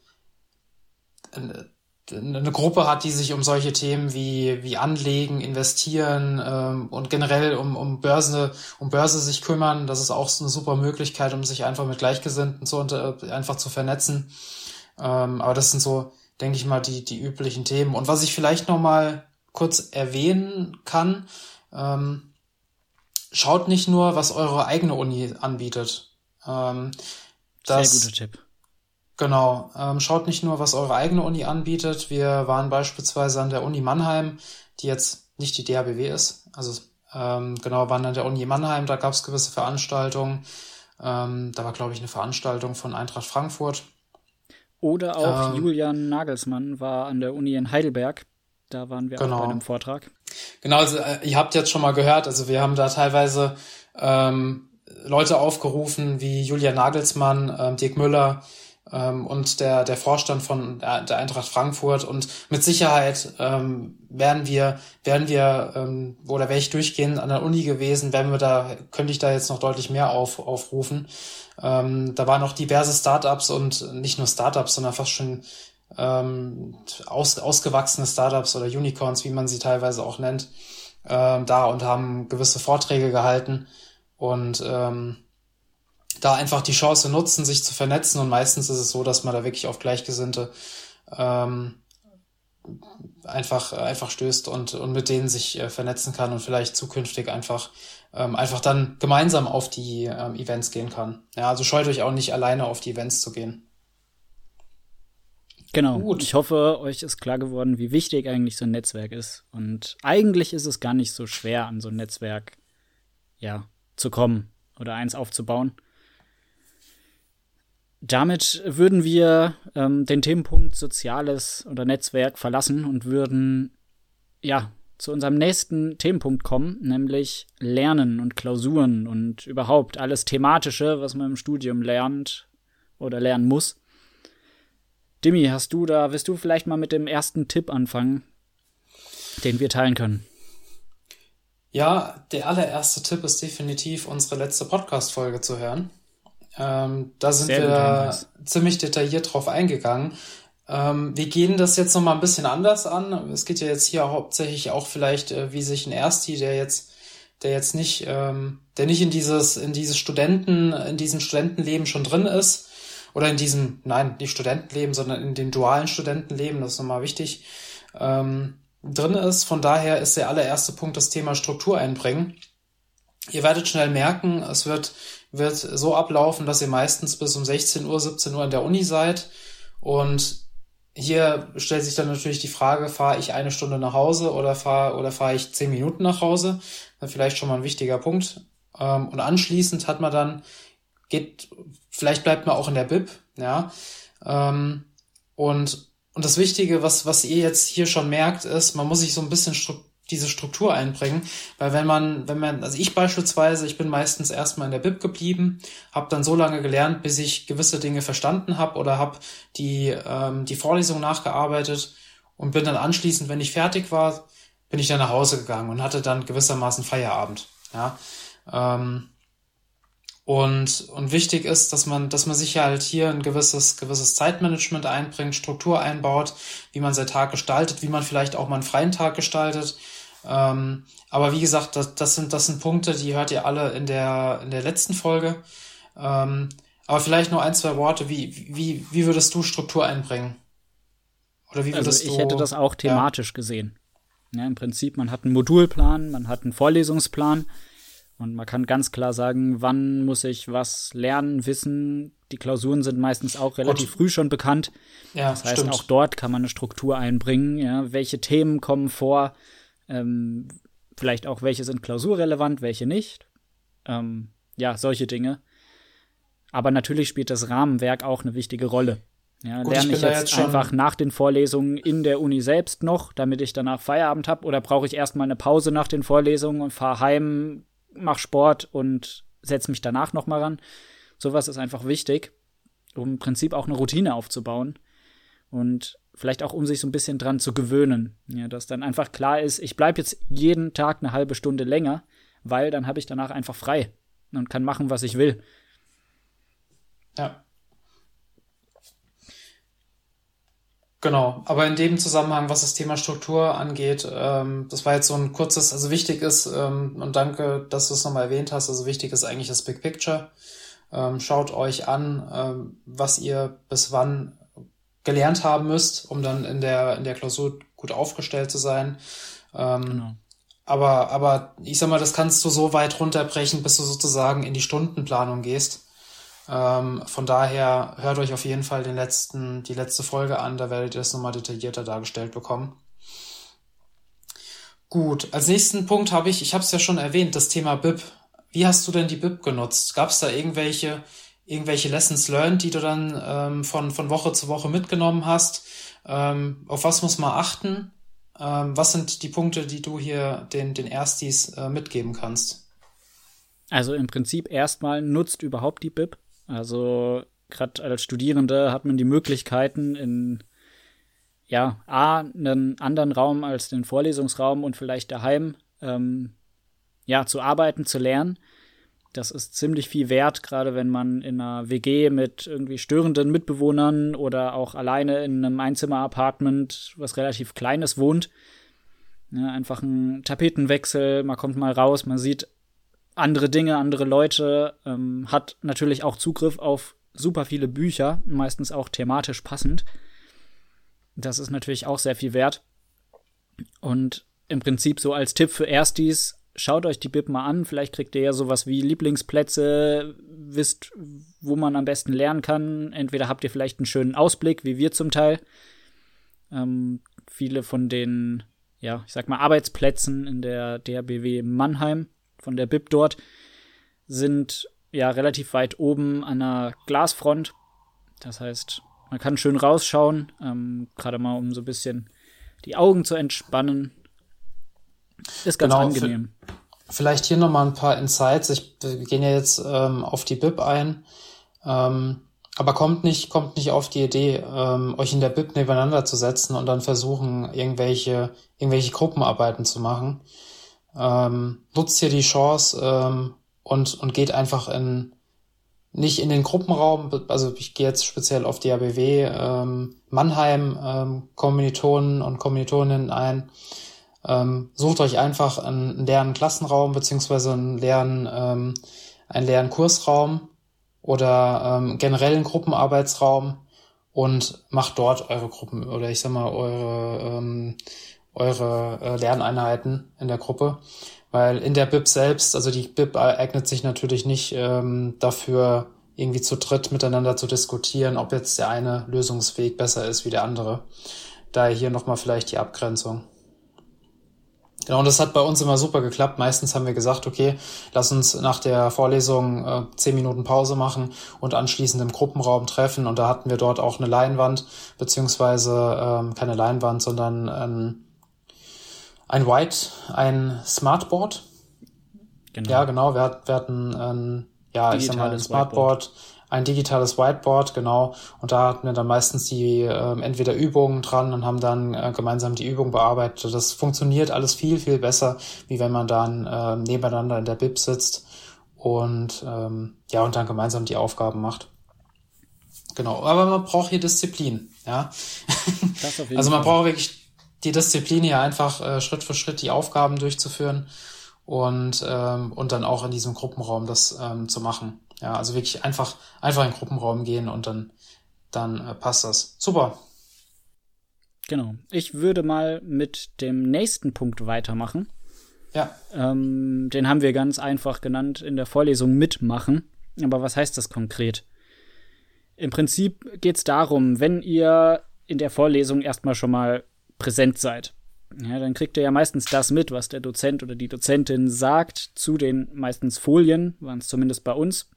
ein, eine Gruppe hat, die sich um solche Themen wie, wie Anlegen, Investieren ähm, und generell um, um Börse, um Börse sich kümmern. Das ist auch so eine super Möglichkeit, um sich einfach mit Gleichgesinnten zu einfach zu vernetzen. Ähm, aber das sind so, denke ich mal, die, die üblichen Themen. Und was ich vielleicht noch mal kurz erwähnen kann, ähm, schaut nicht nur, was eure eigene Uni anbietet. Ähm, das, Sehr guter Tipp. Genau, ähm, schaut nicht nur, was eure eigene Uni anbietet. Wir waren beispielsweise an der Uni Mannheim, die jetzt nicht die DHBW ist. Also ähm, genau, waren an der Uni Mannheim, da gab es gewisse Veranstaltungen. Ähm, da war, glaube ich, eine Veranstaltung von Eintracht Frankfurt. Oder auch ähm, Julian Nagelsmann war an der Uni in Heidelberg. Da waren wir genau. auch bei einem Vortrag. Genau, also, äh, ihr habt jetzt schon mal gehört, also wir haben da teilweise ähm, Leute aufgerufen wie Julian Nagelsmann, ähm, Dirk Müller, ähm, und der, der Vorstand von der, der Eintracht Frankfurt. Und mit Sicherheit ähm, werden wir, werden wir, ähm, oder wäre ich durchgehend an der Uni gewesen, werden wir da, könnte ich da jetzt noch deutlich mehr auf, aufrufen. Ähm, da waren noch diverse Startups und nicht nur Startups, sondern fast schon ähm, aus, ausgewachsene Startups oder Unicorns, wie man sie teilweise auch nennt, ähm, da und haben gewisse Vorträge gehalten. Und ähm, da einfach die Chance nutzen, sich zu vernetzen. Und meistens ist es so, dass man da wirklich auf Gleichgesinnte ähm, einfach, einfach stößt und, und mit denen sich äh, vernetzen kann und vielleicht zukünftig einfach, ähm, einfach dann gemeinsam auf die ähm, Events gehen kann. Ja, also scheut euch auch nicht alleine auf die Events zu gehen. Genau. Gut. Ich hoffe, euch ist klar geworden, wie wichtig eigentlich so ein Netzwerk ist. Und eigentlich ist es gar nicht so schwer, an so ein Netzwerk ja, zu kommen oder eins aufzubauen. Damit würden wir ähm, den Themenpunkt Soziales oder Netzwerk verlassen und würden ja zu unserem nächsten Themenpunkt kommen, nämlich Lernen und Klausuren und überhaupt alles Thematische, was man im Studium lernt oder lernen muss. Dimi, hast du da, willst du vielleicht mal mit dem ersten Tipp anfangen, den wir teilen können? Ja, der allererste Tipp ist definitiv unsere letzte Podcast-Folge zu hören. Ähm, da sind Sehr wir ziemlich detailliert drauf eingegangen. Ähm, wir gehen das jetzt nochmal ein bisschen anders an. Es geht ja jetzt hier hauptsächlich auch vielleicht, äh, wie sich ein Ersti, der jetzt, der jetzt nicht, ähm, der nicht in dieses, in dieses Studenten, in diesem Studentenleben schon drin ist, oder in diesem, nein, nicht Studentenleben, sondern in dem dualen Studentenleben, das ist nochmal wichtig, ähm, drin ist. Von daher ist der allererste Punkt das Thema Struktur einbringen. Ihr werdet schnell merken, es wird wird so ablaufen, dass ihr meistens bis um 16 Uhr, 17 Uhr in der Uni seid. Und hier stellt sich dann natürlich die Frage, fahre ich eine Stunde nach Hause oder fahre oder fahre ich zehn Minuten nach Hause? Das vielleicht schon mal ein wichtiger Punkt. Ähm, und anschließend hat man dann, geht, vielleicht bleibt man auch in der Bib, ja. Ähm, und, und das Wichtige, was, was ihr jetzt hier schon merkt, ist, man muss sich so ein bisschen diese Struktur einbringen. Weil wenn man, wenn man, also ich beispielsweise, ich bin meistens erstmal in der Bib geblieben, habe dann so lange gelernt, bis ich gewisse Dinge verstanden habe oder habe die, ähm, die Vorlesung nachgearbeitet und bin dann anschließend, wenn ich fertig war, bin ich dann nach Hause gegangen und hatte dann gewissermaßen Feierabend. Ja. Ähm, Und, und wichtig ist, dass man, dass man sich halt hier ein gewisses, gewisses Zeitmanagement einbringt, Struktur einbaut, wie man seinen Tag gestaltet, wie man vielleicht auch mal einen freien Tag gestaltet. Ähm, aber wie gesagt, das, das, sind, das sind Punkte, die hört ihr alle in der, in der letzten Folge. Ähm, aber vielleicht nur ein, zwei Worte. Wie, wie, wie würdest du Struktur einbringen? Oder wie würdest also ich du, hätte das auch thematisch ja. gesehen. Ja, Im Prinzip, man hat einen Modulplan, man hat einen Vorlesungsplan und man kann ganz klar sagen, wann muss ich was lernen, wissen. Die Klausuren sind meistens auch relativ und, früh schon bekannt. Ja, das heißt, stimmt. auch dort kann man eine Struktur einbringen. Ja, welche Themen kommen vor? Ähm, vielleicht auch, welche sind klausurrelevant, welche nicht. Ähm, ja, solche Dinge. Aber natürlich spielt das Rahmenwerk auch eine wichtige Rolle. Ja, Gut, lerne ich, ich jetzt, jetzt einfach nach den Vorlesungen in der Uni selbst noch, damit ich danach Feierabend habe? Oder brauche ich erstmal eine Pause nach den Vorlesungen und fahre heim, mache Sport und setze mich danach nochmal ran? Sowas ist einfach wichtig, um im Prinzip auch eine Routine aufzubauen. Und vielleicht auch, um sich so ein bisschen dran zu gewöhnen. Ja, dass dann einfach klar ist, ich bleibe jetzt jeden Tag eine halbe Stunde länger, weil dann habe ich danach einfach frei und kann machen, was ich will. Ja. Genau, aber in dem Zusammenhang, was das Thema Struktur angeht, ähm, das war jetzt so ein kurzes, also wichtig ist, ähm, und danke, dass du es nochmal erwähnt hast, also wichtig ist eigentlich das Big Picture. Ähm, schaut euch an, ähm, was ihr bis wann gelernt haben müsst, um dann in der, in der Klausur gut aufgestellt zu sein. Ähm, genau. Aber, aber ich sag mal, das kannst du so weit runterbrechen, bis du sozusagen in die Stundenplanung gehst. Ähm, von daher hört euch auf jeden Fall den letzten, die letzte Folge an, da werdet ihr das nochmal detaillierter dargestellt bekommen. Gut, als nächsten Punkt habe ich, ich habe es ja schon erwähnt, das Thema BIP. Wie hast du denn die BIP genutzt? Gab es da irgendwelche, irgendwelche Lessons learned, die du dann ähm, von, von Woche zu Woche mitgenommen hast? Ähm, auf was muss man achten? Ähm, was sind die Punkte, die du hier den, den Erstis äh, mitgeben kannst? Also im Prinzip erstmal nutzt überhaupt die BIP. Also gerade als Studierende hat man die Möglichkeiten in ja, A, einen anderen Raum als den Vorlesungsraum und vielleicht daheim, ähm, ja, zu arbeiten, zu lernen. Das ist ziemlich viel wert, gerade wenn man in einer WG mit irgendwie störenden Mitbewohnern oder auch alleine in einem Einzimmer-Apartment, was relativ kleines, wohnt. Ja, einfach ein Tapetenwechsel, man kommt mal raus, man sieht andere Dinge, andere Leute, ähm, hat natürlich auch Zugriff auf super viele Bücher, meistens auch thematisch passend. Das ist natürlich auch sehr viel wert. Und im Prinzip so als Tipp für Erstis, schaut euch die Bib mal an. Vielleicht kriegt ihr ja sowas wie Lieblingsplätze, wisst, wo man am besten lernen kann. Entweder habt ihr vielleicht einen schönen Ausblick, wie wir zum Teil. Ähm, viele von den, ja, ich sag mal, Arbeitsplätzen in der DRBW Mannheim von der Bib dort sind ja relativ weit oben an der Glasfront. Das heißt, man kann schön rausschauen, ähm, gerade mal um so ein bisschen die Augen zu entspannen. Ist ganz genau, angenehm. Vielleicht hier nochmal ein paar Insights. Ich, wir gehen ja jetzt ähm, auf die Bib ein. Ähm, aber kommt nicht, kommt nicht auf die Idee, ähm, euch in der Bib nebeneinander zu setzen und dann versuchen, irgendwelche, irgendwelche Gruppenarbeiten zu machen ähm, nutzt hier die Chance ähm, und, und geht einfach in nicht in den Gruppenraum, also ich gehe jetzt speziell auf die ABW, ähm, Mannheim, ähm, Kommilitonen und Kommilitoninnen ein. Ähm, sucht euch einfach einen, einen leeren Klassenraum beziehungsweise einen leeren, ähm, einen leeren Kursraum oder ähm, generell einen Gruppenarbeitsraum und macht dort eure Gruppen oder ich sag mal eure ähm, eure äh, Lerneinheiten in der Gruppe. Weil in der BIP selbst, also die BIP eignet sich natürlich nicht ähm, dafür, irgendwie zu dritt miteinander zu diskutieren, ob jetzt der eine Lösungsweg besser ist wie der andere. Daher hier nochmal vielleicht die Abgrenzung. Genau, und das hat bei uns immer super geklappt. Meistens haben wir gesagt, okay, lass uns nach der Vorlesung äh, zehn Minuten Pause machen und anschließend im Gruppenraum treffen. Und da hatten wir dort auch eine Leinwand, beziehungsweise ähm, keine Leinwand, sondern ein ein White, ein Smartboard. Genau. Ja, genau. Wir, wir hatten ein, ja, digitales ich sag mal, ein Smartboard, Whiteboard. Ein digitales Whiteboard, genau. Und da hatten wir dann meistens die äh, entweder Übungen dran und haben dann äh, gemeinsam die Übung bearbeitet. Das funktioniert alles viel, viel besser, wie wenn man dann äh, nebeneinander in der Bib sitzt und ähm, ja, und dann gemeinsam die Aufgaben macht. Genau, aber man braucht hier Disziplin, ja. also man Fall. braucht wirklich die Disziplin hier einfach äh, Schritt für Schritt die Aufgaben durchzuführen und ähm, und dann auch in diesem Gruppenraum das ähm, zu machen. Ja, also wirklich einfach einfach in den Gruppenraum gehen und dann dann äh, passt das. Super. Genau. Ich würde mal mit dem nächsten Punkt weitermachen. Ja. Ähm, den haben wir ganz einfach genannt in der Vorlesung mitmachen. Aber was heißt das konkret? Im Prinzip geht es darum, wenn ihr in der Vorlesung erstmal schon mal präsent seid, ja, dann kriegt ihr ja meistens das mit, was der Dozent oder die Dozentin sagt zu den meistens Folien, waren es zumindest bei uns.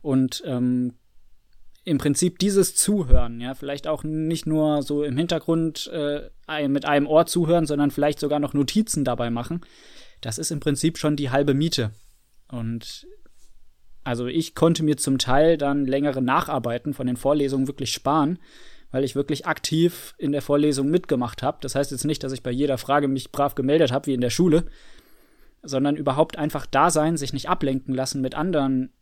Und ähm, im Prinzip dieses Zuhören, ja, vielleicht auch nicht nur so im Hintergrund äh, mit einem Ohr zuhören, sondern vielleicht sogar noch Notizen dabei machen, das ist im Prinzip schon die halbe Miete. Und also ich konnte mir zum Teil dann längere Nacharbeiten von den Vorlesungen wirklich sparen, weil ich wirklich aktiv in der Vorlesung mitgemacht habe. Das heißt jetzt nicht, dass ich bei jeder Frage mich brav gemeldet habe wie in der Schule, sondern überhaupt einfach da sein, sich nicht ablenken lassen mit anderen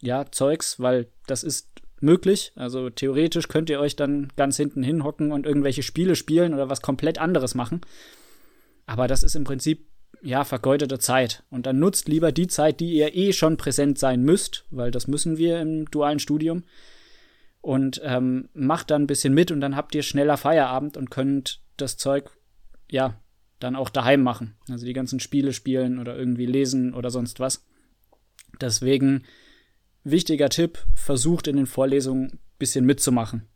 ja, Zeugs, weil das ist möglich. Also theoretisch könnt ihr euch dann ganz hinten hinhocken und irgendwelche Spiele spielen oder was komplett anderes machen. Aber das ist im Prinzip ja vergeudete Zeit. Und dann nutzt lieber die Zeit, die ihr eh schon präsent sein müsst, weil das müssen wir im dualen Studium. Und ähm, macht dann ein bisschen mit und dann habt ihr schneller Feierabend und könnt das Zeug ja dann auch daheim machen. Also die ganzen Spiele spielen oder irgendwie lesen oder sonst was. Deswegen wichtiger Tipp, versucht in den Vorlesungen ein bisschen mitzumachen.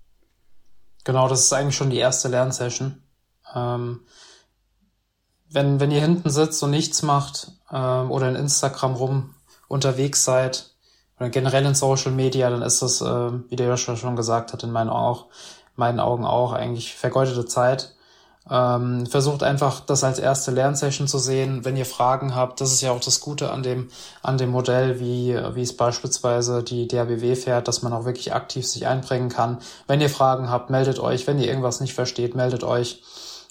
Genau, das ist eigentlich schon die erste Lernsession. Ähm, wenn, wenn ihr hinten sitzt und nichts macht ähm, oder in Instagram rum unterwegs seid oder generell in Social Media, dann ist das, äh, wie der Joshua schon gesagt hat, in meinen, auch, meinen Augen auch eigentlich vergeudete Zeit. Ähm, versucht einfach, das als erste Lernsession zu sehen. Wenn ihr Fragen habt, das ist ja auch das Gute an dem, an dem Modell, wie, wie es beispielsweise die DRBW fährt, dass man auch wirklich aktiv sich einbringen kann. Wenn ihr Fragen habt, meldet euch. Wenn ihr irgendwas nicht versteht, meldet euch.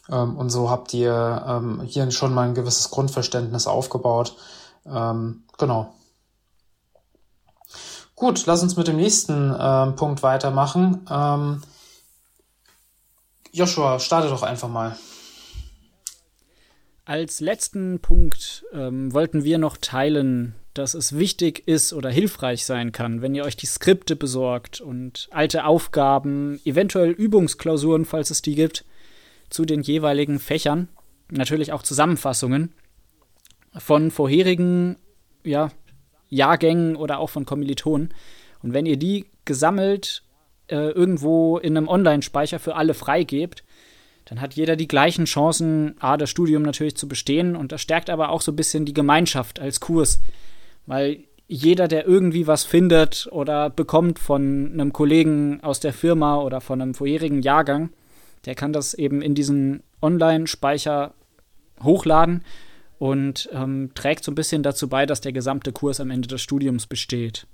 Ähm, und so habt ihr ähm, hier schon mal ein gewisses Grundverständnis aufgebaut. Ähm, genau. Gut, lass uns mit dem nächsten ähm, Punkt weitermachen. Joshua, starte doch einfach mal. Als letzten Punkt ähm, wollten wir noch teilen, dass es wichtig ist oder hilfreich sein kann, wenn ihr euch die Skripte besorgt und alte Aufgaben, eventuell Übungsklausuren, falls es die gibt, zu den jeweiligen Fächern, natürlich auch Zusammenfassungen von vorherigen ja, Jahrgängen oder auch von Kommilitonen. Und wenn ihr die gesammelt äh, irgendwo in einem Online-Speicher für alle freigebt, dann hat jeder die gleichen Chancen, A, das Studium natürlich zu bestehen und das stärkt aber auch so ein bisschen die Gemeinschaft als Kurs, weil jeder, der irgendwie was findet oder bekommt von einem Kollegen aus der Firma oder von einem vorherigen Jahrgang, der kann das eben in diesen Online-Speicher hochladen und ähm, trägt so ein bisschen dazu bei, dass der gesamte Kurs am Ende des Studiums besteht.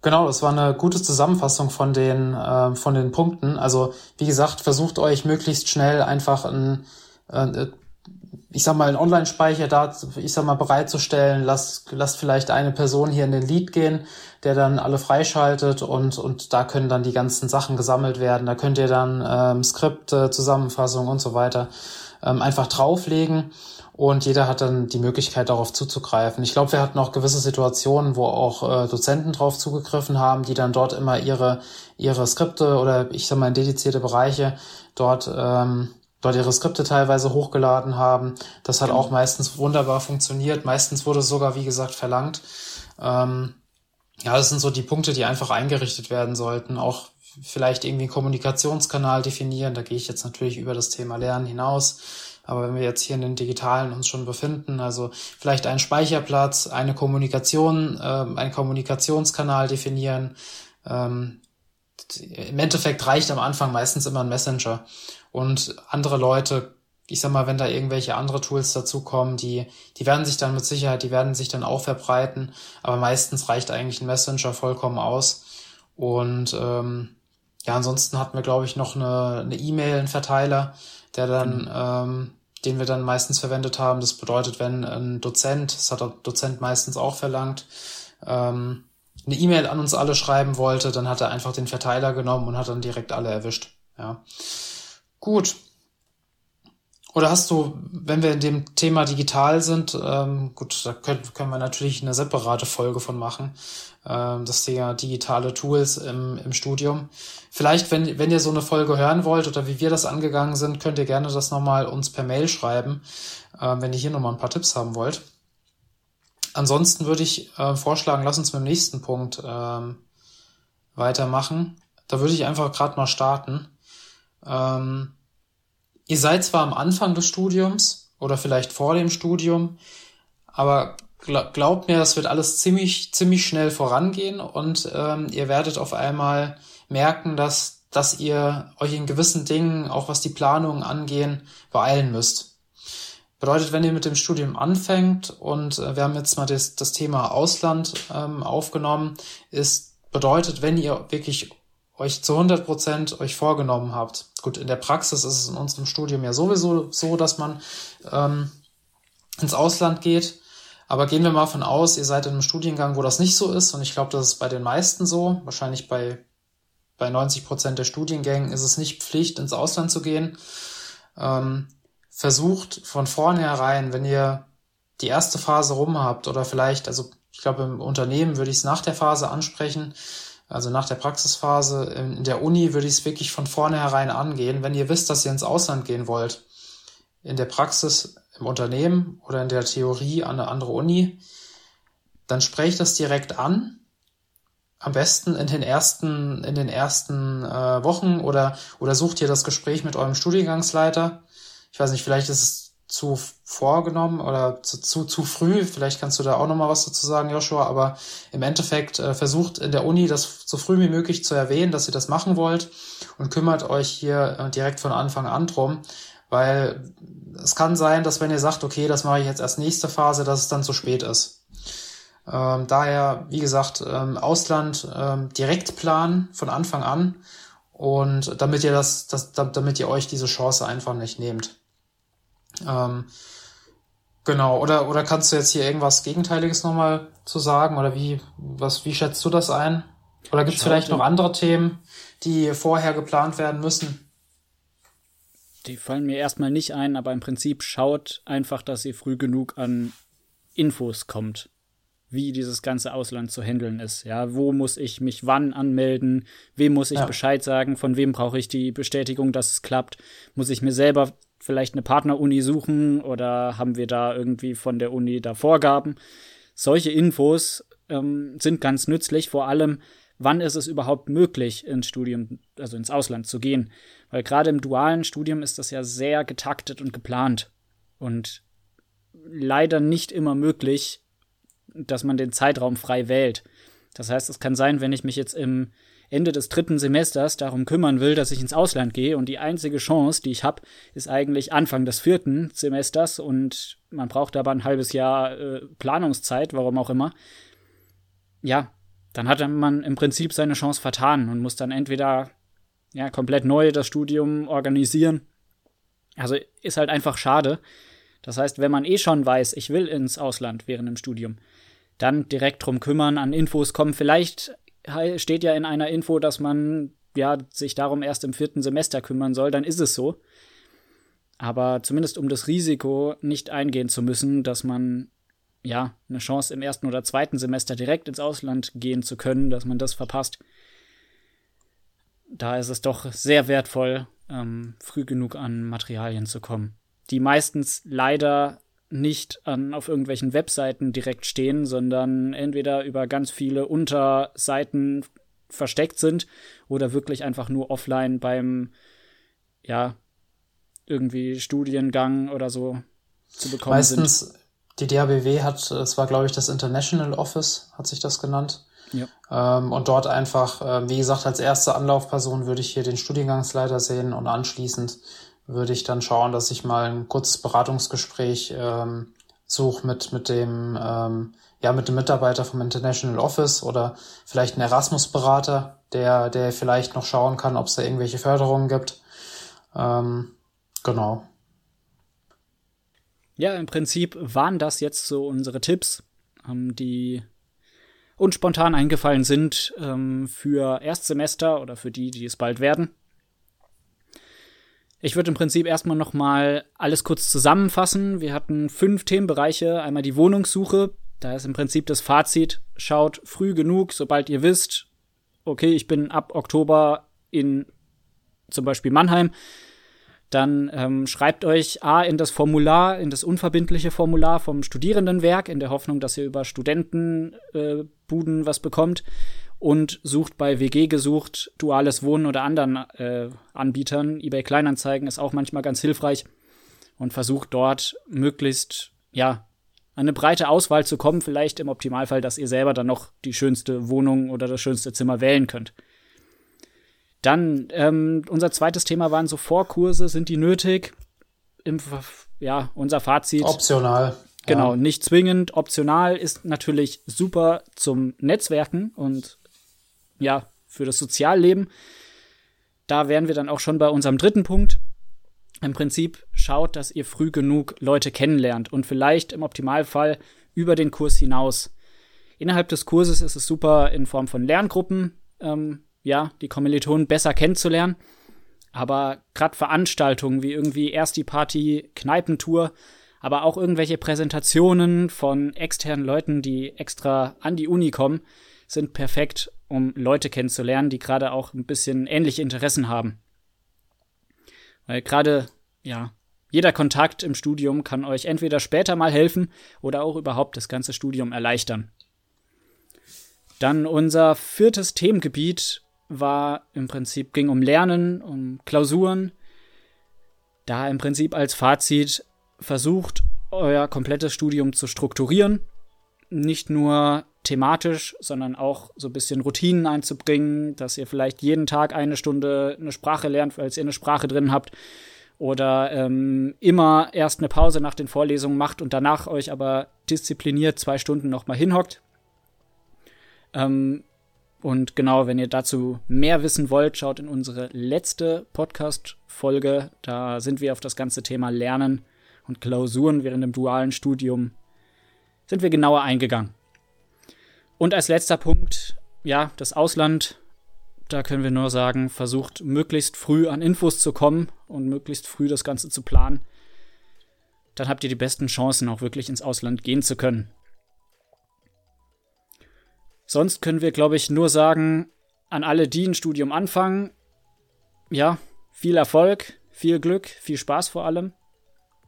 Genau, das war eine gute Zusammenfassung von den, äh, von den Punkten. Also wie gesagt, versucht euch möglichst schnell einfach ein, äh, ich sag mal, einen Online-Speicher da, ich sag mal, bereitzustellen. Lasst, lasst vielleicht eine Person hier in den Lead gehen, der dann alle freischaltet und, und da können dann die ganzen Sachen gesammelt werden. Da könnt ihr dann ähm, Skripte, Zusammenfassung und so weiter ähm, einfach drauflegen und jeder hat dann die Möglichkeit, darauf zuzugreifen. Ich glaube, wir hatten auch gewisse Situationen, wo auch äh, Dozenten drauf zugegriffen haben, die dann dort immer ihre, ihre Skripte oder ich sag mal in dedizierte Bereiche dort, ähm, dort ihre Skripte teilweise hochgeladen haben. Das hat genau. auch meistens wunderbar funktioniert. Meistens wurde es sogar, wie gesagt, verlangt. Ähm, ja, das sind so die Punkte, die einfach eingerichtet werden sollten. Auch vielleicht irgendwie einen Kommunikationskanal definieren. Da gehe ich jetzt natürlich über das Thema Lernen hinaus aber wenn wir jetzt hier in den digitalen uns schon befinden, also vielleicht einen Speicherplatz, eine Kommunikation, äh, einen Kommunikationskanal definieren. Ähm, Im Endeffekt reicht am Anfang meistens immer ein Messenger. Und andere Leute, ich sag mal, wenn da irgendwelche andere Tools dazukommen, die, die werden sich dann mit Sicherheit, die werden sich dann auch verbreiten. Aber meistens reicht eigentlich ein Messenger vollkommen aus. Und ähm, ja, ansonsten hatten wir, glaube ich, noch eine E-Mail, e einen Verteiler, der dann mhm. ähm, den wir dann meistens verwendet haben. Das bedeutet, wenn ein Dozent, das hat der Dozent meistens auch verlangt, ähm, eine E-Mail an uns alle schreiben wollte, dann hat er einfach den Verteiler genommen und hat dann direkt alle erwischt. Ja. Gut. Oder hast du, wenn wir in dem Thema digital sind, ähm, gut, da können, können wir natürlich eine separate Folge von machen, ähm, das Thema digitale Tools im, im Studium. Vielleicht, wenn, wenn ihr so eine Folge hören wollt oder wie wir das angegangen sind, könnt ihr gerne das nochmal uns per Mail schreiben, äh, wenn ihr hier nochmal ein paar Tipps haben wollt. Ansonsten würde ich äh, vorschlagen, lass uns mit dem nächsten Punkt ähm, weitermachen. Da würde ich einfach gerade mal starten. Ähm, ihr seid zwar am Anfang des Studiums oder vielleicht vor dem Studium, aber glaubt mir, das wird alles ziemlich, ziemlich schnell vorangehen und ähm, ihr werdet auf einmal merken, dass, dass ihr euch in gewissen Dingen, auch was die Planungen angehen, beeilen müsst. Bedeutet, wenn ihr mit dem Studium anfängt und äh, wir haben jetzt mal das, das Thema Ausland ähm, aufgenommen, ist bedeutet, wenn ihr wirklich euch zu 100 Prozent euch vorgenommen habt. Gut, in der Praxis ist es in unserem Studium ja sowieso so, dass man ähm, ins Ausland geht. Aber gehen wir mal von aus, ihr seid in einem Studiengang, wo das nicht so ist. Und ich glaube, das ist bei den meisten so. Wahrscheinlich bei, bei 90 Prozent der Studiengängen ist es nicht Pflicht, ins Ausland zu gehen. Ähm, versucht von vornherein, wenn ihr die erste Phase rum habt oder vielleicht, also ich glaube im Unternehmen würde ich es nach der Phase ansprechen, also nach der Praxisphase in der Uni würde ich es wirklich von vornherein angehen, wenn ihr wisst, dass ihr ins Ausland gehen wollt. In der Praxis im Unternehmen oder in der Theorie an eine andere Uni, dann sprecht das direkt an. Am besten in den ersten, in den ersten äh, Wochen oder, oder sucht ihr das Gespräch mit eurem Studiengangsleiter ich weiß nicht, vielleicht ist es zu vorgenommen oder zu, zu, zu früh. Vielleicht kannst du da auch nochmal was dazu sagen, Joshua. Aber im Endeffekt äh, versucht in der Uni das so früh wie möglich zu erwähnen, dass ihr das machen wollt und kümmert euch hier äh, direkt von Anfang an drum. Weil es kann sein, dass wenn ihr sagt, okay, das mache ich jetzt erst nächste Phase, dass es dann zu spät ist. Ähm, daher, wie gesagt, ähm, Ausland ähm, direkt planen von Anfang an und damit ihr das, das damit ihr euch diese Chance einfach nicht nehmt. Ähm, genau, oder, oder kannst du jetzt hier irgendwas Gegenteiliges nochmal zu sagen? Oder wie, was, wie schätzt du das ein? Oder gibt es vielleicht noch andere Themen, die vorher geplant werden müssen? Die fallen mir erstmal nicht ein, aber im Prinzip schaut einfach, dass ihr früh genug an Infos kommt wie dieses ganze Ausland zu handeln ist. Ja, wo muss ich mich wann anmelden? Wem muss ich ja. Bescheid sagen? Von wem brauche ich die Bestätigung, dass es klappt? Muss ich mir selber vielleicht eine Partneruni suchen oder haben wir da irgendwie von der Uni da Vorgaben? Solche Infos ähm, sind ganz nützlich, vor allem, wann ist es überhaupt möglich, ins Studium, also ins Ausland zu gehen? Weil gerade im dualen Studium ist das ja sehr getaktet und geplant und leider nicht immer möglich, dass man den Zeitraum frei wählt. Das heißt, es kann sein, wenn ich mich jetzt im Ende des dritten Semesters darum kümmern will, dass ich ins Ausland gehe und die einzige Chance, die ich habe, ist eigentlich Anfang des vierten Semesters und man braucht aber ein halbes Jahr äh, Planungszeit, warum auch immer. Ja, dann hat man im Prinzip seine Chance vertan und muss dann entweder ja komplett neu das Studium organisieren. Also ist halt einfach schade. Das heißt, wenn man eh schon weiß, ich will ins Ausland während dem Studium, dann direkt drum kümmern, an Infos kommen. Vielleicht steht ja in einer Info, dass man ja sich darum erst im vierten Semester kümmern soll, dann ist es so. Aber zumindest um das Risiko nicht eingehen zu müssen, dass man ja eine Chance im ersten oder zweiten Semester direkt ins Ausland gehen zu können, dass man das verpasst. Da ist es doch sehr wertvoll, ähm, früh genug an Materialien zu kommen, die meistens leider nicht an, auf irgendwelchen Webseiten direkt stehen, sondern entweder über ganz viele Unterseiten versteckt sind oder wirklich einfach nur offline beim, ja, irgendwie Studiengang oder so zu bekommen Meistens, sind. die DABW hat, es war glaube ich das International Office, hat sich das genannt. Ja. Ähm, und dort einfach, äh, wie gesagt, als erste Anlaufperson würde ich hier den Studiengangsleiter sehen und anschließend würde ich dann schauen, dass ich mal ein kurzes Beratungsgespräch ähm, suche mit, mit dem, ähm, ja, mit dem Mitarbeiter vom International Office oder vielleicht einen Erasmus-Berater, der, der vielleicht noch schauen kann, ob es da irgendwelche Förderungen gibt. Ähm, genau. Ja, im Prinzip waren das jetzt so unsere Tipps, ähm, die uns spontan eingefallen sind ähm, für Erstsemester oder für die, die es bald werden. Ich würde im Prinzip erstmal nochmal alles kurz zusammenfassen. Wir hatten fünf Themenbereiche. Einmal die Wohnungssuche. Da ist im Prinzip das Fazit. Schaut früh genug, sobald ihr wisst, okay, ich bin ab Oktober in zum Beispiel Mannheim. Dann ähm, schreibt euch A in das Formular, in das unverbindliche Formular vom Studierendenwerk, in der Hoffnung, dass ihr über Studentenbuden äh, was bekommt und sucht bei WG gesucht, duales Wohnen oder anderen äh, Anbietern. eBay Kleinanzeigen ist auch manchmal ganz hilfreich und versucht dort möglichst, ja, eine breite Auswahl zu kommen, vielleicht im Optimalfall, dass ihr selber dann noch die schönste Wohnung oder das schönste Zimmer wählen könnt. Dann, ähm, unser zweites Thema waren so Vorkurse, sind die nötig? Im, ja, unser Fazit. Optional. Genau, ja. nicht zwingend. Optional ist natürlich super zum Netzwerken und ja, für das Sozialleben. Da wären wir dann auch schon bei unserem dritten Punkt. Im Prinzip schaut, dass ihr früh genug Leute kennenlernt und vielleicht im Optimalfall über den Kurs hinaus. Innerhalb des Kurses ist es super in Form von Lerngruppen, ähm, ja, die Kommilitonen besser kennenzulernen. Aber gerade Veranstaltungen wie irgendwie erst die Party, Kneipentour, aber auch irgendwelche Präsentationen von externen Leuten, die extra an die Uni kommen, sind perfekt, um Leute kennenzulernen, die gerade auch ein bisschen ähnliche Interessen haben. Weil gerade, ja, jeder Kontakt im Studium kann euch entweder später mal helfen oder auch überhaupt das ganze Studium erleichtern. Dann unser viertes Themengebiet war im Prinzip, ging um Lernen, um Klausuren. Da im Prinzip als Fazit versucht, euer komplettes Studium zu strukturieren. Nicht nur thematisch, sondern auch so ein bisschen Routinen einzubringen, dass ihr vielleicht jeden Tag eine Stunde eine Sprache lernt, weil ihr eine Sprache drin habt. Oder ähm, immer erst eine Pause nach den Vorlesungen macht und danach euch aber diszipliniert zwei Stunden nochmal hinhockt. Ähm, und genau, wenn ihr dazu mehr wissen wollt, schaut in unsere letzte Podcast-Folge. Da sind wir auf das ganze Thema Lernen und Klausuren während dem dualen Studium sind wir genauer eingegangen. Und als letzter Punkt, ja, das Ausland. Da können wir nur sagen, versucht möglichst früh an Infos zu kommen und möglichst früh das Ganze zu planen. Dann habt ihr die besten Chancen, auch wirklich ins Ausland gehen zu können. Sonst können wir, glaube ich, nur sagen, an alle, die ein Studium anfangen, ja, viel Erfolg, viel Glück, viel Spaß vor allem.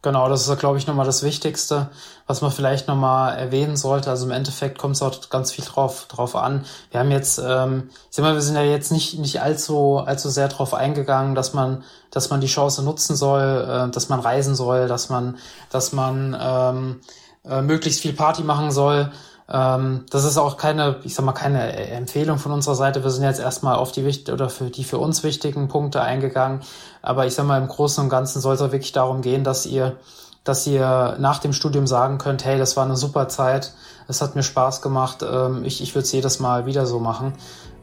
Genau, das ist, glaube ich, nochmal das Wichtigste, was man vielleicht nochmal erwähnen sollte. Also im Endeffekt kommt es auch ganz viel drauf, drauf an. Wir haben jetzt, ähm, ich sag mal, wir sind ja jetzt nicht, nicht allzu, allzu sehr drauf eingegangen, dass man, dass man die Chance nutzen soll, äh, dass man reisen soll, dass man, dass man ähm, äh, möglichst viel Party machen soll. Ähm, das ist auch keine, ich sag mal, keine Empfehlung von unserer Seite. Wir sind jetzt erstmal auf die wichtig oder für die für uns wichtigen Punkte eingegangen. Aber ich sag mal, im Großen und Ganzen soll es auch wirklich darum gehen, dass ihr, dass ihr nach dem Studium sagen könnt, hey, das war eine super Zeit, es hat mir Spaß gemacht, ähm, ich, ich würde es jedes Mal wieder so machen.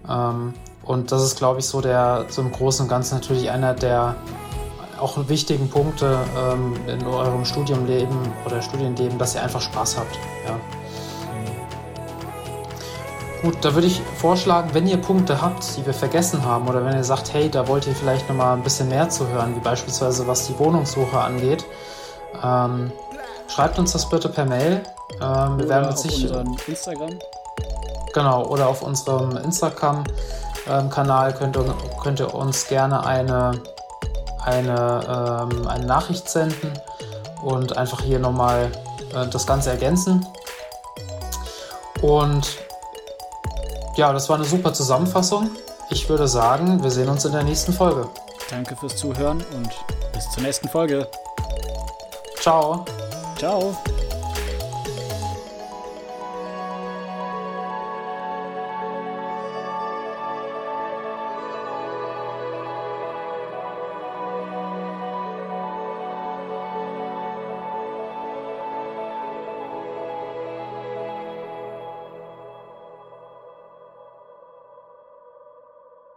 Ähm, und das ist, glaube ich, so der, so im Großen und Ganzen natürlich einer der auch wichtigen Punkte ähm, in eurem Studiumleben oder Studienleben, dass ihr einfach Spaß habt. Ja. Gut, da würde ich vorschlagen, wenn ihr Punkte habt, die wir vergessen haben, oder wenn ihr sagt, hey, da wollt ihr vielleicht nochmal ein bisschen mehr zu hören, wie beispielsweise was die Wohnungssuche angeht, ähm, schreibt uns das bitte per Mail. Ähm, wir werden mit sich. Instagram. Genau, oder auf unserem Instagram-Kanal könnt, ihr, könnt ihr uns gerne eine, eine, ähm, eine Nachricht senden und einfach hier nochmal äh, das Ganze ergänzen. Und ja, das war eine super Zusammenfassung. Ich würde sagen, wir sehen uns in der nächsten Folge. Danke fürs Zuhören und bis zur nächsten Folge. Ciao. Ciao.